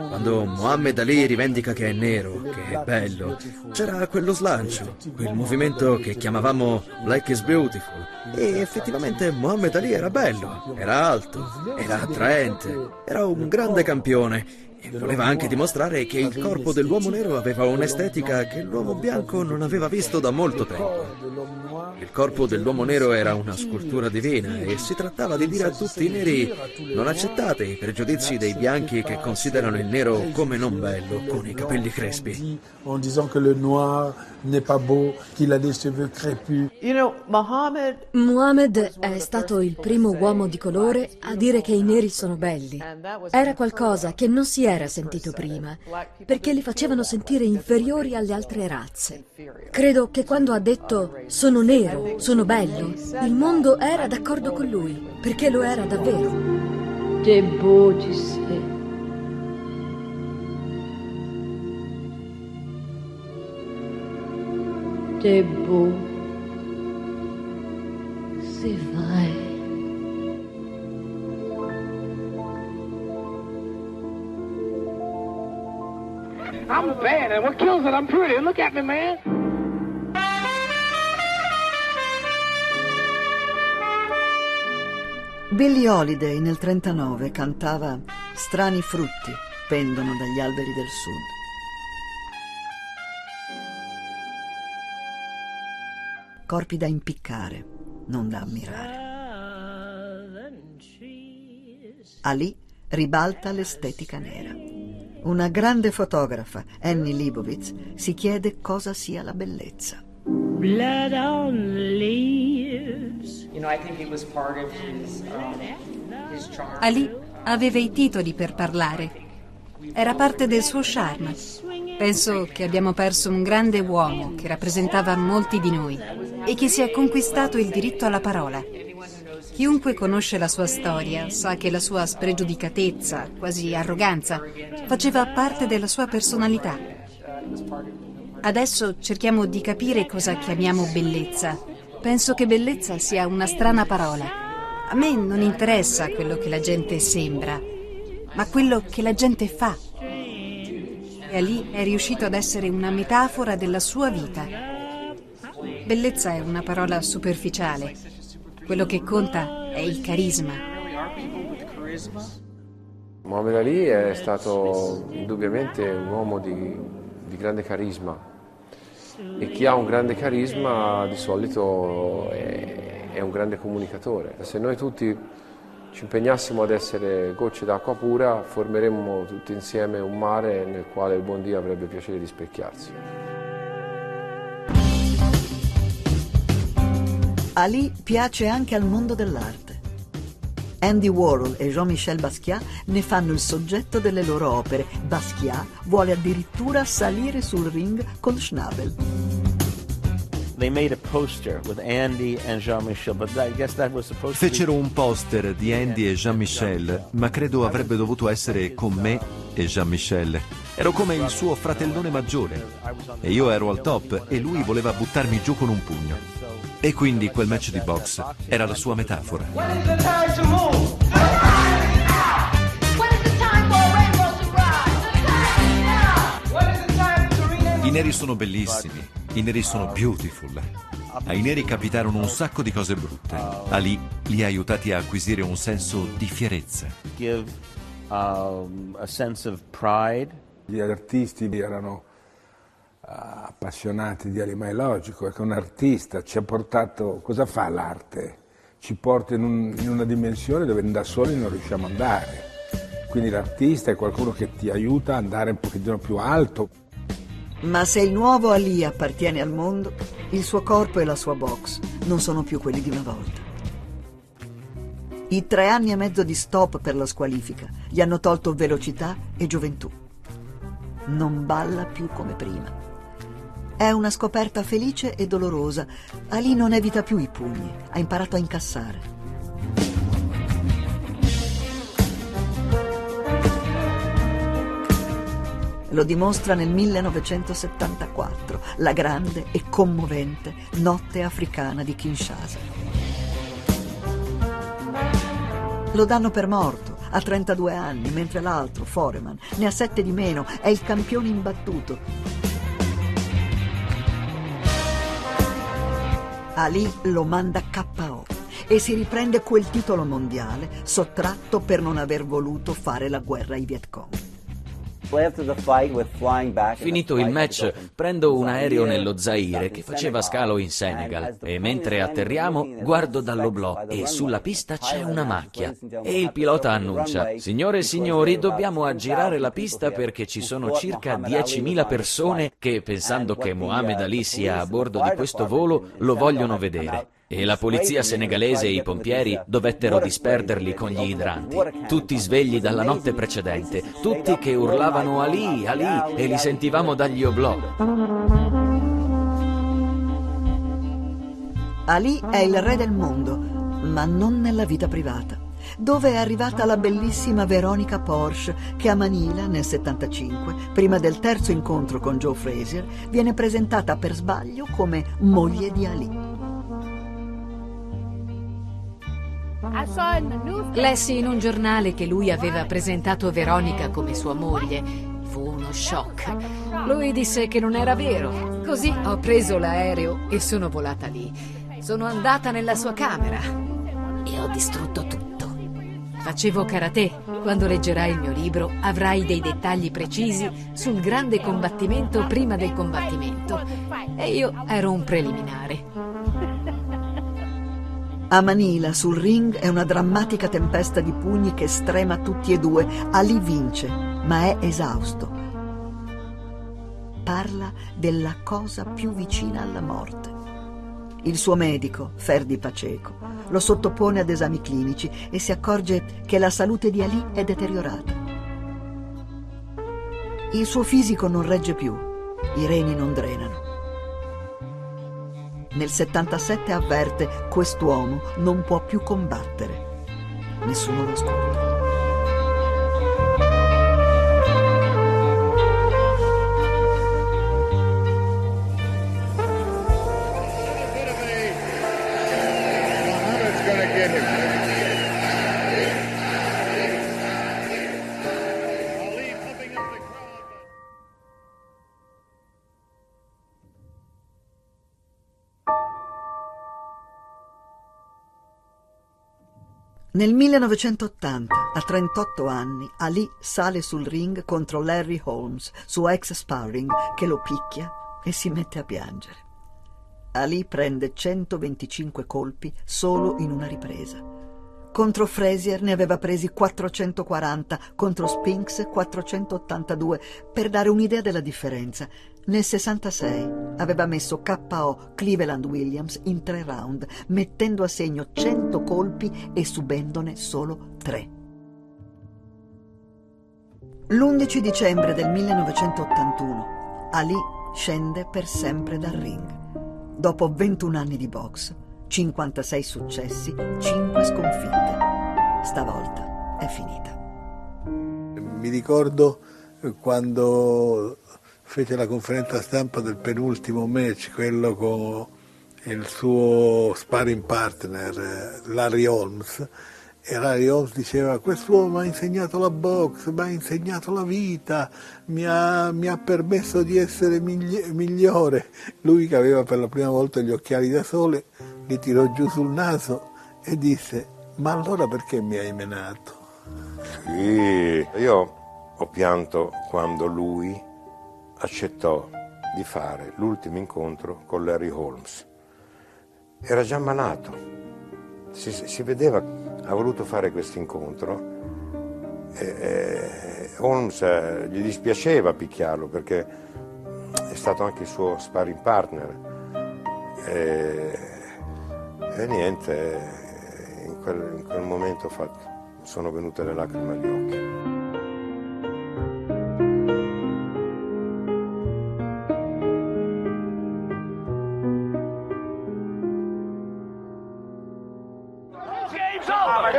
S11: Quando Mohammed Ali rivendica che è nero, che è bello, c'era quello slancio, quel movimento che chiamavamo Black is Beautiful. E effettivamente Mohammed Ali era bello, era alto, era attraente, era un grande campione voleva anche dimostrare che il corpo dell'uomo nero aveva un'estetica che l'uomo bianco non aveva visto da molto tempo. Il corpo dell'uomo nero era una scultura divina e si trattava di dire a tutti i neri non accettate i pregiudizi dei bianchi che considerano il nero come non bello, con i capelli crespi.
S13: En disant que le noir n'est pas beau, qu'il a des cheveux crépus.
S1: You know, Mohammed... Muhammad è stato il primo uomo di colore a dire che i neri sono belli. Era qualcosa che non si era sentito prima, perché li facevano sentire inferiori alle altre razze. Credo che quando ha detto sono nero, sono bello, il mondo era d'accordo con lui, perché lo era davvero.
S21: T'es beau, tu sais. T'es beau. C'est vrai.
S2: I'm bad, and what kills it, I'm pretty. Look at me, man.
S3: Billie Holiday nel 39 cantava Strani frutti pendono dagli alberi del sud. Corpi da impiccare, non da ammirare. Ali ribalta l'estetica nera. Una grande fotografa, Annie Leibovitz, si chiede cosa sia la bellezza.
S21: Blood on leaves.
S24: You know, I think it was part of his, um, his charm.
S25: Ali aveva i titoli per parlare. Era parte del suo charme. Penso che abbiamo perso un grande uomo che rappresentava molti di noi e che si è conquistato il diritto alla parola. Chiunque conosce la sua storia sa che la sua spregiudicatezza, quasi arroganza, faceva parte della sua personalità. Adesso cerchiamo di capire cosa chiamiamo bellezza. Penso che bellezza sia una strana parola. A me non interessa quello che la gente sembra, ma quello che la gente fa. E Ali è riuscito ad essere una metafora della sua vita. Bellezza è una parola superficiale. Quello che conta è il carisma.
S26: Muhammad Ali è stato indubbiamente un uomo di, di grande carisma e chi ha un grande carisma di solito è, è un grande comunicatore. Se noi tutti ci impegnassimo ad essere gocce d'acqua pura, formeremmo tutti insieme un mare nel quale il buon Dio avrebbe piacere di specchiarsi.
S3: Ali piace anche al mondo dell'arte. Andy Warhol e Jean-Michel Basquiat ne fanno il soggetto delle loro opere. Basquiat vuole addirittura salire sul ring col Schnabel.
S14: Fecero un poster di Andy e Jean-Michel, ma credo avrebbe dovuto essere con me e Jean-Michel. Ero come il suo fratellone maggiore e io ero al top e lui voleva buttarmi giù con un pugno. E quindi quel match di box era la sua metafora. I neri sono bellissimi, i neri sono beautiful. Ai neri capitarono un sacco di cose brutte. Ali li ha aiutati a acquisire un senso di fierezza.
S11: Give um, a sense of pride.
S13: Gli artisti erano appassionati di animale logico, ecco un artista ci ha portato, cosa fa l'arte? Ci porta in, un, in una dimensione dove da soli non riusciamo ad andare. Quindi l'artista è qualcuno che ti aiuta ad andare un pochettino più alto.
S3: Ma se il nuovo Ali appartiene al mondo, il suo corpo e la sua box non sono più quelli di una volta. I tre anni e mezzo di stop per la squalifica gli hanno tolto velocità e gioventù. Non balla più come prima. È una scoperta felice e dolorosa. Ali non evita più i pugni, ha imparato a incassare. Lo dimostra nel 1974, la grande e commovente Notte africana di Kinshasa. Lo danno per morto, ha 32 anni, mentre l'altro, Foreman, ne ha 7 di meno, è il campione imbattuto. Ali lo manda KO e si riprende quel titolo mondiale sottratto per non aver voluto fare la guerra ai Viet Cong.
S22: Finito il match, prendo un aereo nello Zaire che faceva scalo in Senegal e mentre atterriamo guardo dall'oblò e sulla pista c'è una macchia. e il pilota annuncia Signore e signori, dobbiamo aggirare la pista perché ci sono circa 10.000 persone che, pensando che Mohamed Ali sia a bordo di questo volo, lo vogliono vedere. E la polizia senegalese e i pompieri dovettero disperderli con gli idranti, tutti svegli dalla notte precedente, tutti che urlavano Ali, Ali e li sentivamo dagli oblò.
S3: Ali è il re del mondo, ma non nella vita privata. Dove è arrivata la bellissima Veronica Porsche che a Manila nel 75, prima del terzo incontro con Joe Frazier, viene presentata per sbaglio come moglie di Ali.
S18: Lessi in un giornale che lui aveva presentato Veronica come sua moglie. Fu uno shock. Lui disse che non era vero. Così ho preso l'aereo e sono volata lì. Sono andata nella sua camera e ho distrutto tutto. Facevo karate. Quando leggerai il mio libro avrai dei dettagli precisi sul grande combattimento prima del combattimento. E io ero un preliminare.
S3: A Manila, sul ring, è una drammatica tempesta di pugni che strema tutti e due. Ali vince, ma è esausto. Parla della cosa più vicina alla morte. Il suo medico, Ferdi Paceco, lo sottopone ad esami clinici e si accorge che la salute di Ali è deteriorata. Il suo fisico non regge più, i reni non drenano. Nel 77 avverte quest'uomo non può più combattere. Nessuno lo ascolta. Nel 1980, a 38 anni, Ali sale sul ring contro Larry Holmes, suo ex sparring, che lo picchia e si mette a piangere. Ali prende 125 colpi solo in una ripresa. Contro Frazier ne aveva presi 440, contro Spinks 482, per dare un'idea della differenza. Nel 66 aveva messo KO Cleveland Williams in tre round, mettendo a segno 100 colpi e subendone solo tre. L'11 dicembre del 1981 Ali scende per sempre dal ring. Dopo 21 anni di box, 56 successi, 5 sconfitte. Stavolta è finita.
S27: Mi ricordo quando fece la conferenza stampa del penultimo match, quello con il suo sparring partner eh, Larry Holmes, e Larry Holmes diceva quest'uomo ha insegnato la box, mi ha insegnato la vita, mi ha, mi ha permesso di essere migli- migliore. Lui che aveva per la prima volta gli occhiali da sole, li tirò giù sul naso e disse ma allora perché mi hai menato?
S23: Sì, io ho pianto quando lui accettò di fare l'ultimo incontro con Larry Holmes. Era già malato, si, si vedeva, ha voluto fare questo incontro. Holmes eh, gli dispiaceva picchiarlo perché è stato anche il suo sparring partner. E, e niente, in quel, in quel momento fatto, sono venute le lacrime agli occhi.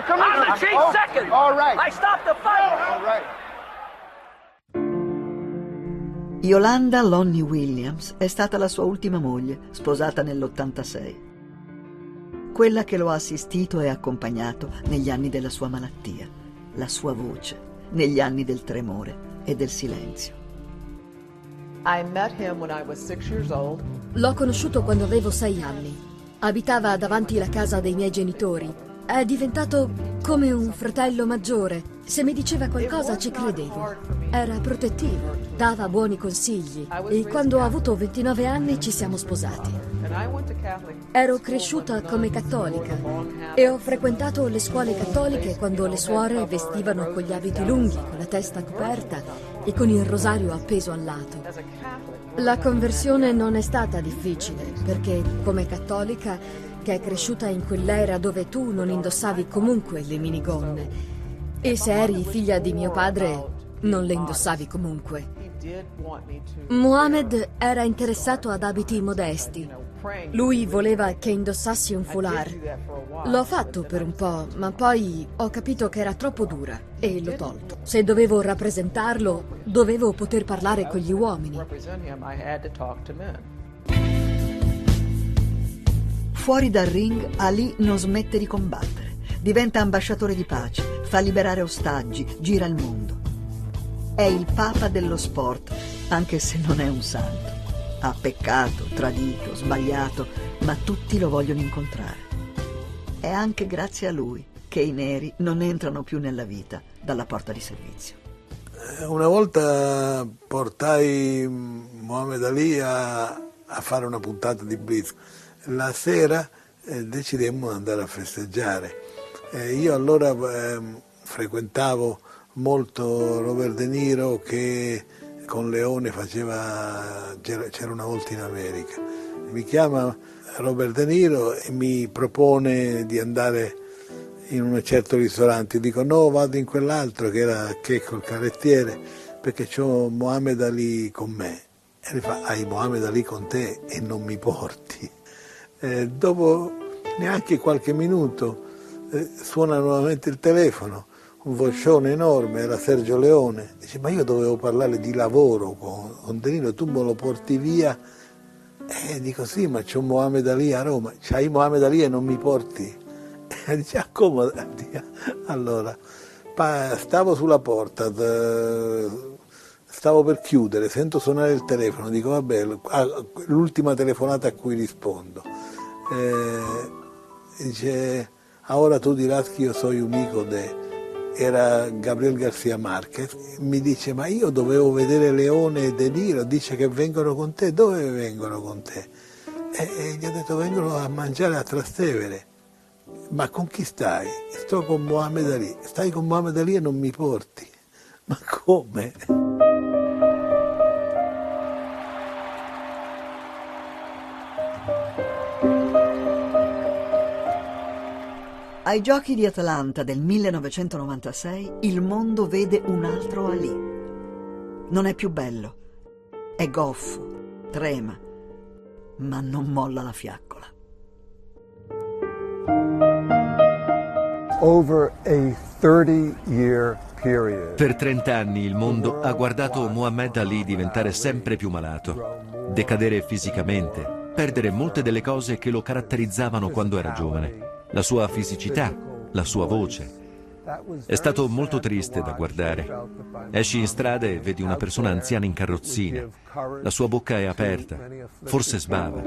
S2: Seconds! Eight oh, seconds! All right. I stopped the fight! All right.
S3: Yolanda Lonnie Williams è stata la sua ultima moglie, sposata nell'86. Quella che lo ha assistito e accompagnato negli anni della sua malattia, la sua voce, negli anni del tremore e del silenzio.
S1: L'ho conosciuto quando avevo sei anni. Abitava davanti alla casa dei miei genitori. È diventato come un fratello maggiore. Se mi diceva qualcosa ci credevo. Era protettivo, dava buoni consigli e quando ho avuto 29 anni ci siamo sposati. Ero cresciuta come cattolica e ho frequentato le scuole cattoliche quando le suore vestivano con gli abiti lunghi, con la testa coperta e con il rosario appeso al lato. La conversione non è stata difficile perché come cattolica che è cresciuta in quell'era dove tu non indossavi comunque le minigonne e se eri figlia di mio padre non le indossavi comunque. Mohammed era interessato ad abiti modesti. Lui voleva che indossassi un foulard. L'ho fatto per un po', ma poi ho capito che era troppo dura e l'ho tolto. Se dovevo rappresentarlo, dovevo poter parlare con gli uomini.
S3: Fuori dal ring, Ali non smette di combattere. Diventa ambasciatore di pace, fa liberare ostaggi, gira il mondo. È il papa dello sport, anche se non è un santo. Ha peccato, tradito, sbagliato, ma tutti lo vogliono incontrare. È anche grazie a lui che i neri non entrano più nella vita dalla porta di servizio.
S27: Eh, una volta portai Mohamed Ali a, a fare una puntata di Blitz. La sera eh, decidemmo di andare a festeggiare. Eh, io allora eh, frequentavo molto Robert De Niro che con Leone faceva, c'era una volta in America. Mi chiama Robert De Niro e mi propone di andare in un certo ristorante. Dico no, vado in quell'altro che era Checco il carrettiere perché ho Mohamed Ali con me. E lui fa, hai Mohamed Ali con te e non mi porti. Eh, dopo neanche qualche minuto eh, suona nuovamente il telefono un vocione enorme, era Sergio Leone, dice ma io dovevo parlare di lavoro con, Denino, tu me lo porti via? E dico sì, ma c'è Mohamed Ali a Roma, c'hai Mohamed Ali e non mi porti? E dice accomodati. Allora, stavo sulla porta, stavo per chiudere, sento suonare il telefono, dico vabbè, l'ultima telefonata a cui rispondo. E dice, ora tu dirás che io sono un amico de era Gabriel Garcia Marquez, mi dice ma io dovevo vedere Leone e De Niro, dice che vengono con te, dove vengono con te? E, e gli ho detto vengono a mangiare a Trastevere, ma con chi stai? Sto con Mohamed Ali, stai con Mohamed Ali e non mi porti, ma come?
S3: Ai giochi di Atlanta del 1996 il mondo vede un altro Ali. Non è più bello, è goffo, trema, ma non molla la fiaccola.
S14: Over a 30 year period. Per 30 anni il mondo ha guardato Muhammad Ali diventare sempre più malato, decadere fisicamente, perdere molte delle cose che lo caratterizzavano quando era giovane la sua fisicità, la sua voce. È stato molto triste da guardare. Esci in strada e vedi una persona anziana in carrozzina. La sua bocca è aperta, forse sbava,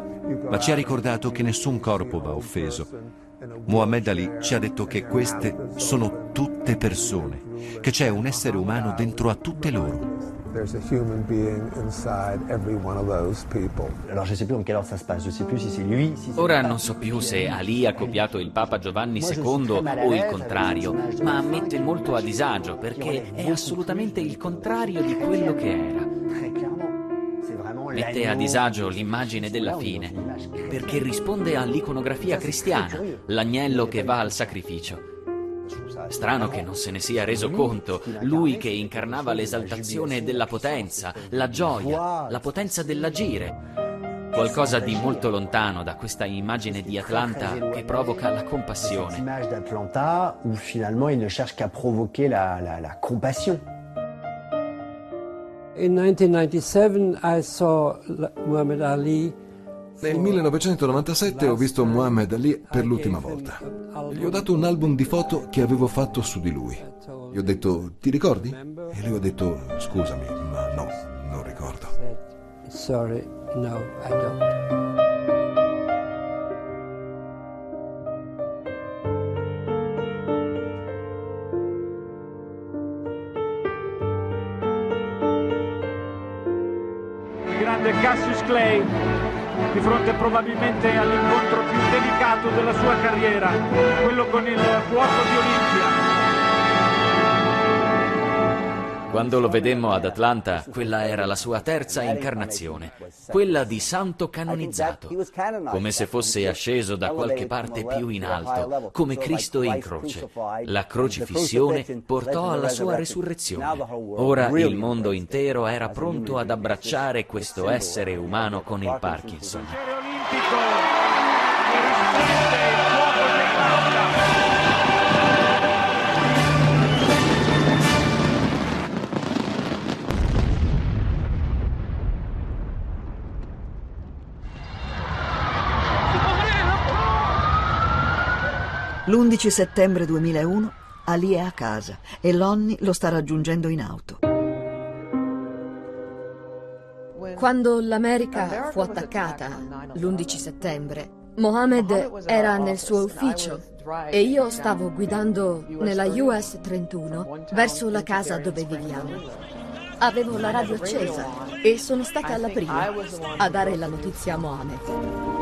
S14: ma ci ha ricordato che nessun corpo va offeso. Muhammad Ali ci ha detto che queste sono tutte persone, che c'è un essere umano dentro a tutte loro. There's a human being inside every one of those people.
S6: Ora non so più se Ali ha copiato il Papa Giovanni II o il contrario, ma mette molto a disagio perché è assolutamente il contrario di quello che era. Mette a disagio l'immagine della fine, perché risponde all'iconografia cristiana, l'agnello che va al sacrificio. Strano che non se ne sia reso conto, lui che incarnava l'esaltazione della potenza, la gioia, la potenza dell'agire. qualcosa di molto lontano da questa immagine di Atlanta che provoca la compassione.
S28: L'image d'Atlanta où finalement il ne cherche qu'à provoquer la, la, la compassion.
S8: In 1997 I saw Muhammad Ali
S9: nel 1997 ho visto Muhammad Ali per l'ultima volta. Gli ho dato un album di foto che avevo fatto su di lui. Gli ho detto, ti ricordi? E lui ha detto, scusami, ma no, non ricordo.
S8: Sorry, no, I don't.
S29: Di fronte probabilmente all'incontro più delicato della sua carriera, quello con il fuoco di Olimpia.
S6: Quando lo vedemmo ad Atlanta, quella era la sua terza incarnazione, quella di santo canonizzato, come se fosse asceso da qualche parte più in alto, come Cristo in croce. La crocifissione portò alla sua resurrezione. Ora il mondo intero era pronto ad abbracciare questo essere umano con il Parkinson.
S3: L'11 settembre 2001 Ali è a casa e Lonnie lo sta raggiungendo in auto.
S1: Quando l'America fu attaccata l'11 settembre, Mohammed era nel suo ufficio e io stavo guidando nella US 31 verso la casa dove viviamo. Avevo la radio accesa e sono stata la prima a dare la notizia a Mohammed.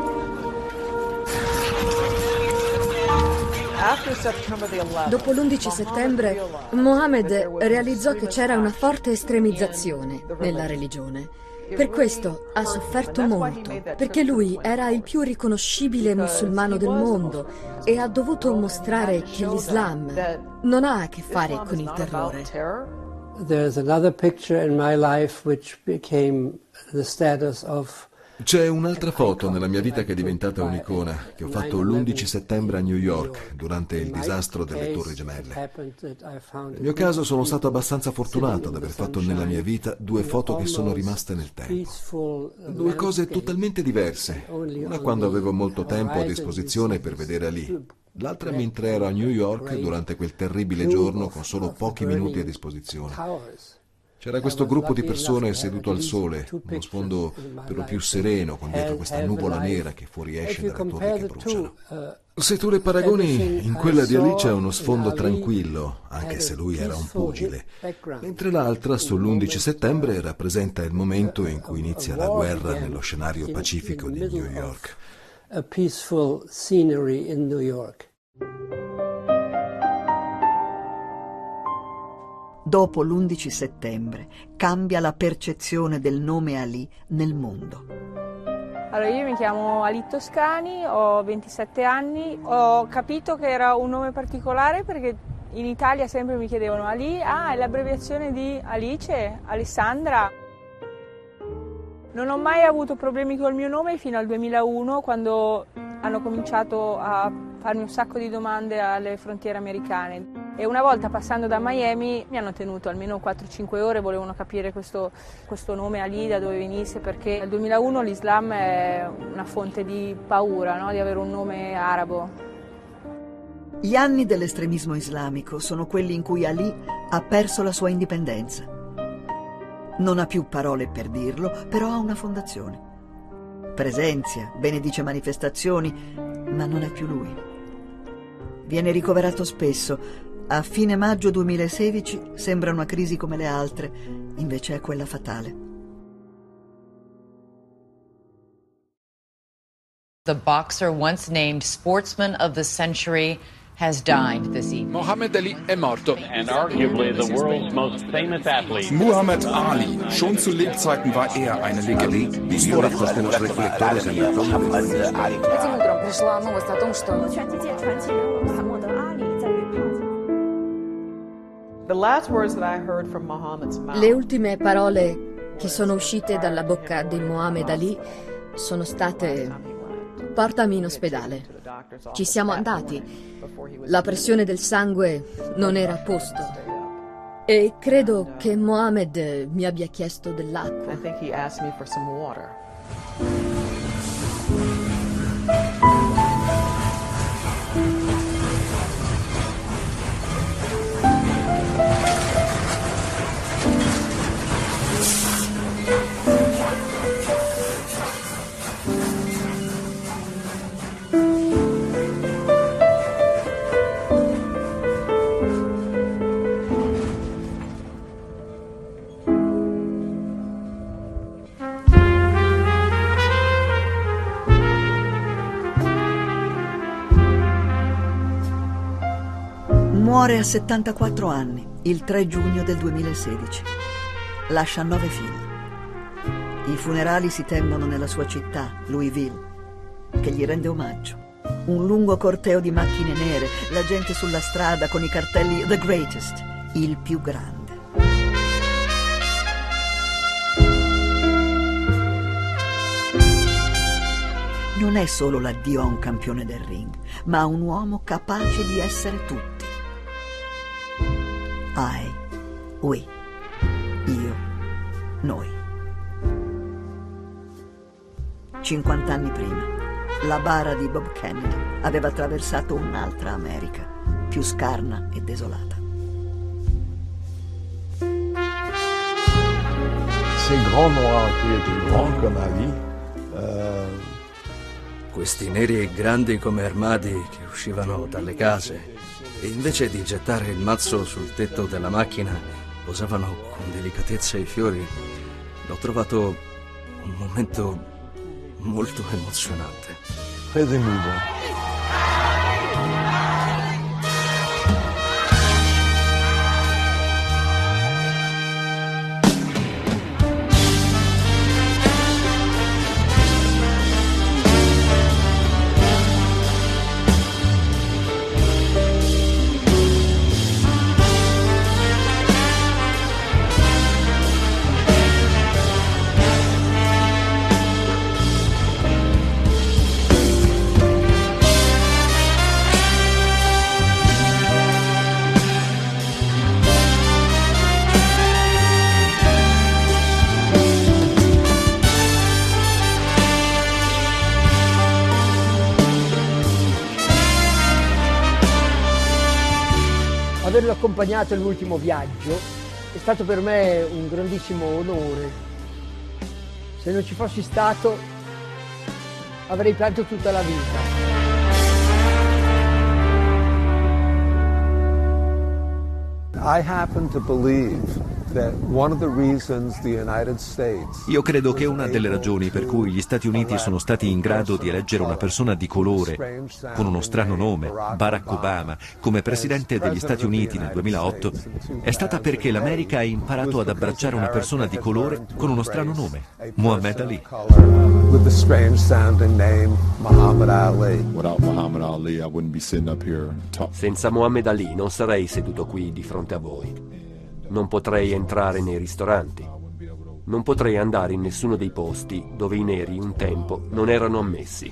S1: Dopo l'11 settembre, Mohammed realizzò che c'era una forte estremizzazione nella religione. Per questo ha sofferto molto, perché lui era il più riconoscibile musulmano del mondo e ha dovuto mostrare che l'Islam non ha a che fare con il terrore.
S8: There's another picture in my life which became the status of
S9: c'è un'altra foto nella mia vita che è diventata un'icona, che ho fatto l'11 settembre a New York, durante il disastro delle Torri Gemelle. Nel mio caso sono stato abbastanza fortunato ad aver fatto nella mia vita due foto che sono rimaste nel tempo. Due cose totalmente diverse. Una quando avevo molto tempo a disposizione per vedere Ali, l'altra mentre ero a New York durante quel terribile giorno con solo pochi minuti a disposizione. C'era questo gruppo di persone seduto al sole, uno sfondo per lo più sereno, con dietro questa nuvola nera che fuoriesce dalle torri che bruciano. Se tu le paragoni, in quella di Ali c'è uno sfondo tranquillo, anche se lui era un pugile, mentre l'altra, sull'11 settembre, rappresenta il momento in cui inizia la guerra nello scenario pacifico di New York.
S8: A peaceful scenery in New York.
S3: Dopo l'11 settembre, cambia la percezione del nome Ali nel mondo.
S30: Allora, io mi chiamo Ali Toscani, ho 27 anni, ho capito che era un nome particolare perché in Italia sempre mi chiedevano Ali, ah, è l'abbreviazione di Alice, Alessandra. Non ho mai avuto problemi col mio nome fino al 2001 quando hanno cominciato a farmi un sacco di domande alle frontiere americane. E una volta passando da Miami mi hanno tenuto almeno 4-5 ore, volevano capire questo, questo nome Ali da dove venisse, perché nel 2001 l'Islam è una fonte di paura, no? di avere un nome arabo.
S3: Gli anni dell'estremismo islamico sono quelli in cui Ali ha perso la sua indipendenza. Non ha più parole per dirlo, però ha una fondazione. Presenzia, benedice manifestazioni, ma non è più lui. Viene ricoverato spesso. A fine maggio 2016 sembra una crisi come le altre, invece è quella fatale.
S31: The boxer once named Sportsman of the Century
S32: Mohammed Ali è morto. Muhammad Ali, schon zu Lebzeiten war er eine Legende.
S1: Le ultime parole che sono uscite dalla bocca di Mohammed Ali sono state portami in ospedale. Ci siamo andati. La pressione del sangue non era a posto. E credo che Mohamed mi abbia chiesto dell'acqua.
S3: Muore a 74 anni, il 3 giugno del 2016. Lascia nove figli. I funerali si tengono nella sua città, Louisville, che gli rende omaggio. Un lungo corteo di macchine nere, la gente sulla strada con i cartelli The Greatest, il più grande. Non è solo l'addio a un campione del ring, ma a un uomo capace di essere tutti. I, we, io, noi. 50 anni prima, la bara di Bob Kennedy aveva attraversato un'altra America, più scarna e desolata.
S11: Ces grands noirs qui étaient grands comme Ali, euh... questi neri grandi come armadi che uscivano dalle case e invece di gettare il mazzo sul tetto della macchina posavano con delicatezza i fiori. L'ho trovato un momento molto emozionante.
S27: Émouvant.
S8: averlo accompagnato all'ultimo viaggio è stato per me un grandissimo onore. Se non ci fossi stato avrei pianto tutta la vita.
S27: I happen to believe
S14: io credo che una delle ragioni per cui gli Stati Uniti sono stati in grado di eleggere una persona di colore con uno strano nome, Barack Obama, come presidente degli Stati Uniti nel 2008 è stata perché l'America ha imparato ad abbracciare una persona di colore con uno strano nome, Muhammad Ali.
S33: Senza Muhammad Ali non sarei seduto qui di fronte a voi. Non potrei entrare nei ristoranti. Non potrei andare in nessuno dei posti dove i neri un tempo non erano ammessi.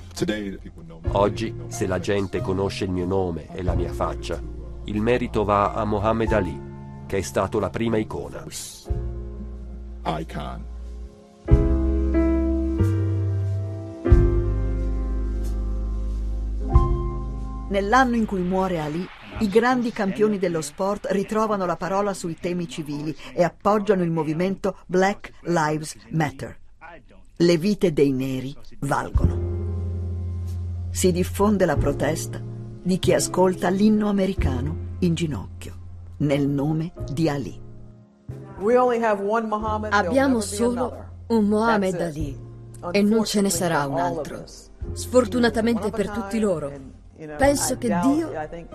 S33: Oggi, se la gente conosce il mio nome e la mia faccia, il merito va a Mohammed Ali, che è stato la prima icona.
S34: Icon.
S3: Nell'anno in cui muore Ali, i grandi campioni dello sport ritrovano la parola sui temi civili e appoggiano il movimento Black Lives Matter. Le vite dei neri valgono. Si diffonde la protesta di chi ascolta l'inno americano in ginocchio, nel nome di Ali.
S1: Abbiamo solo un Mohammed Ali e non ce ne sarà un altro. Sfortunatamente per tutti loro, Penso che Dio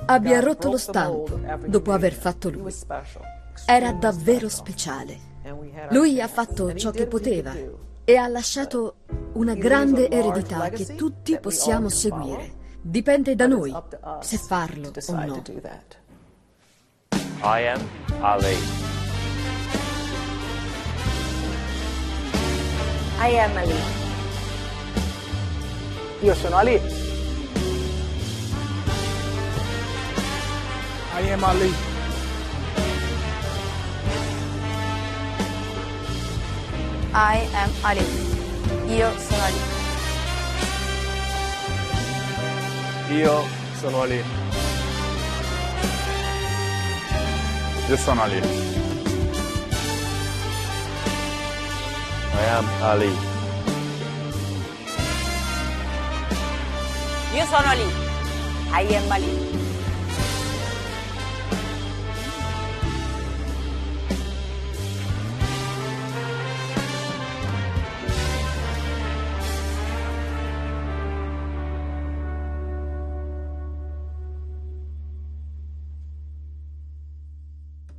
S1: abbia rotto lo stampo dopo aver fatto lui. Era davvero speciale. Lui ha fatto ciò che poteva e ha lasciato una grande eredità che tutti possiamo seguire. Dipende da noi se farlo o no.
S35: I am Ali.
S36: I am Ali.
S32: Io sono Ali.
S37: I am Ali.
S36: I am Ali. Io sono Ali.
S10: Io sono Ali.
S38: Io sono Ali.
S10: I am Ali.
S36: Io sono Ali. I am Ali.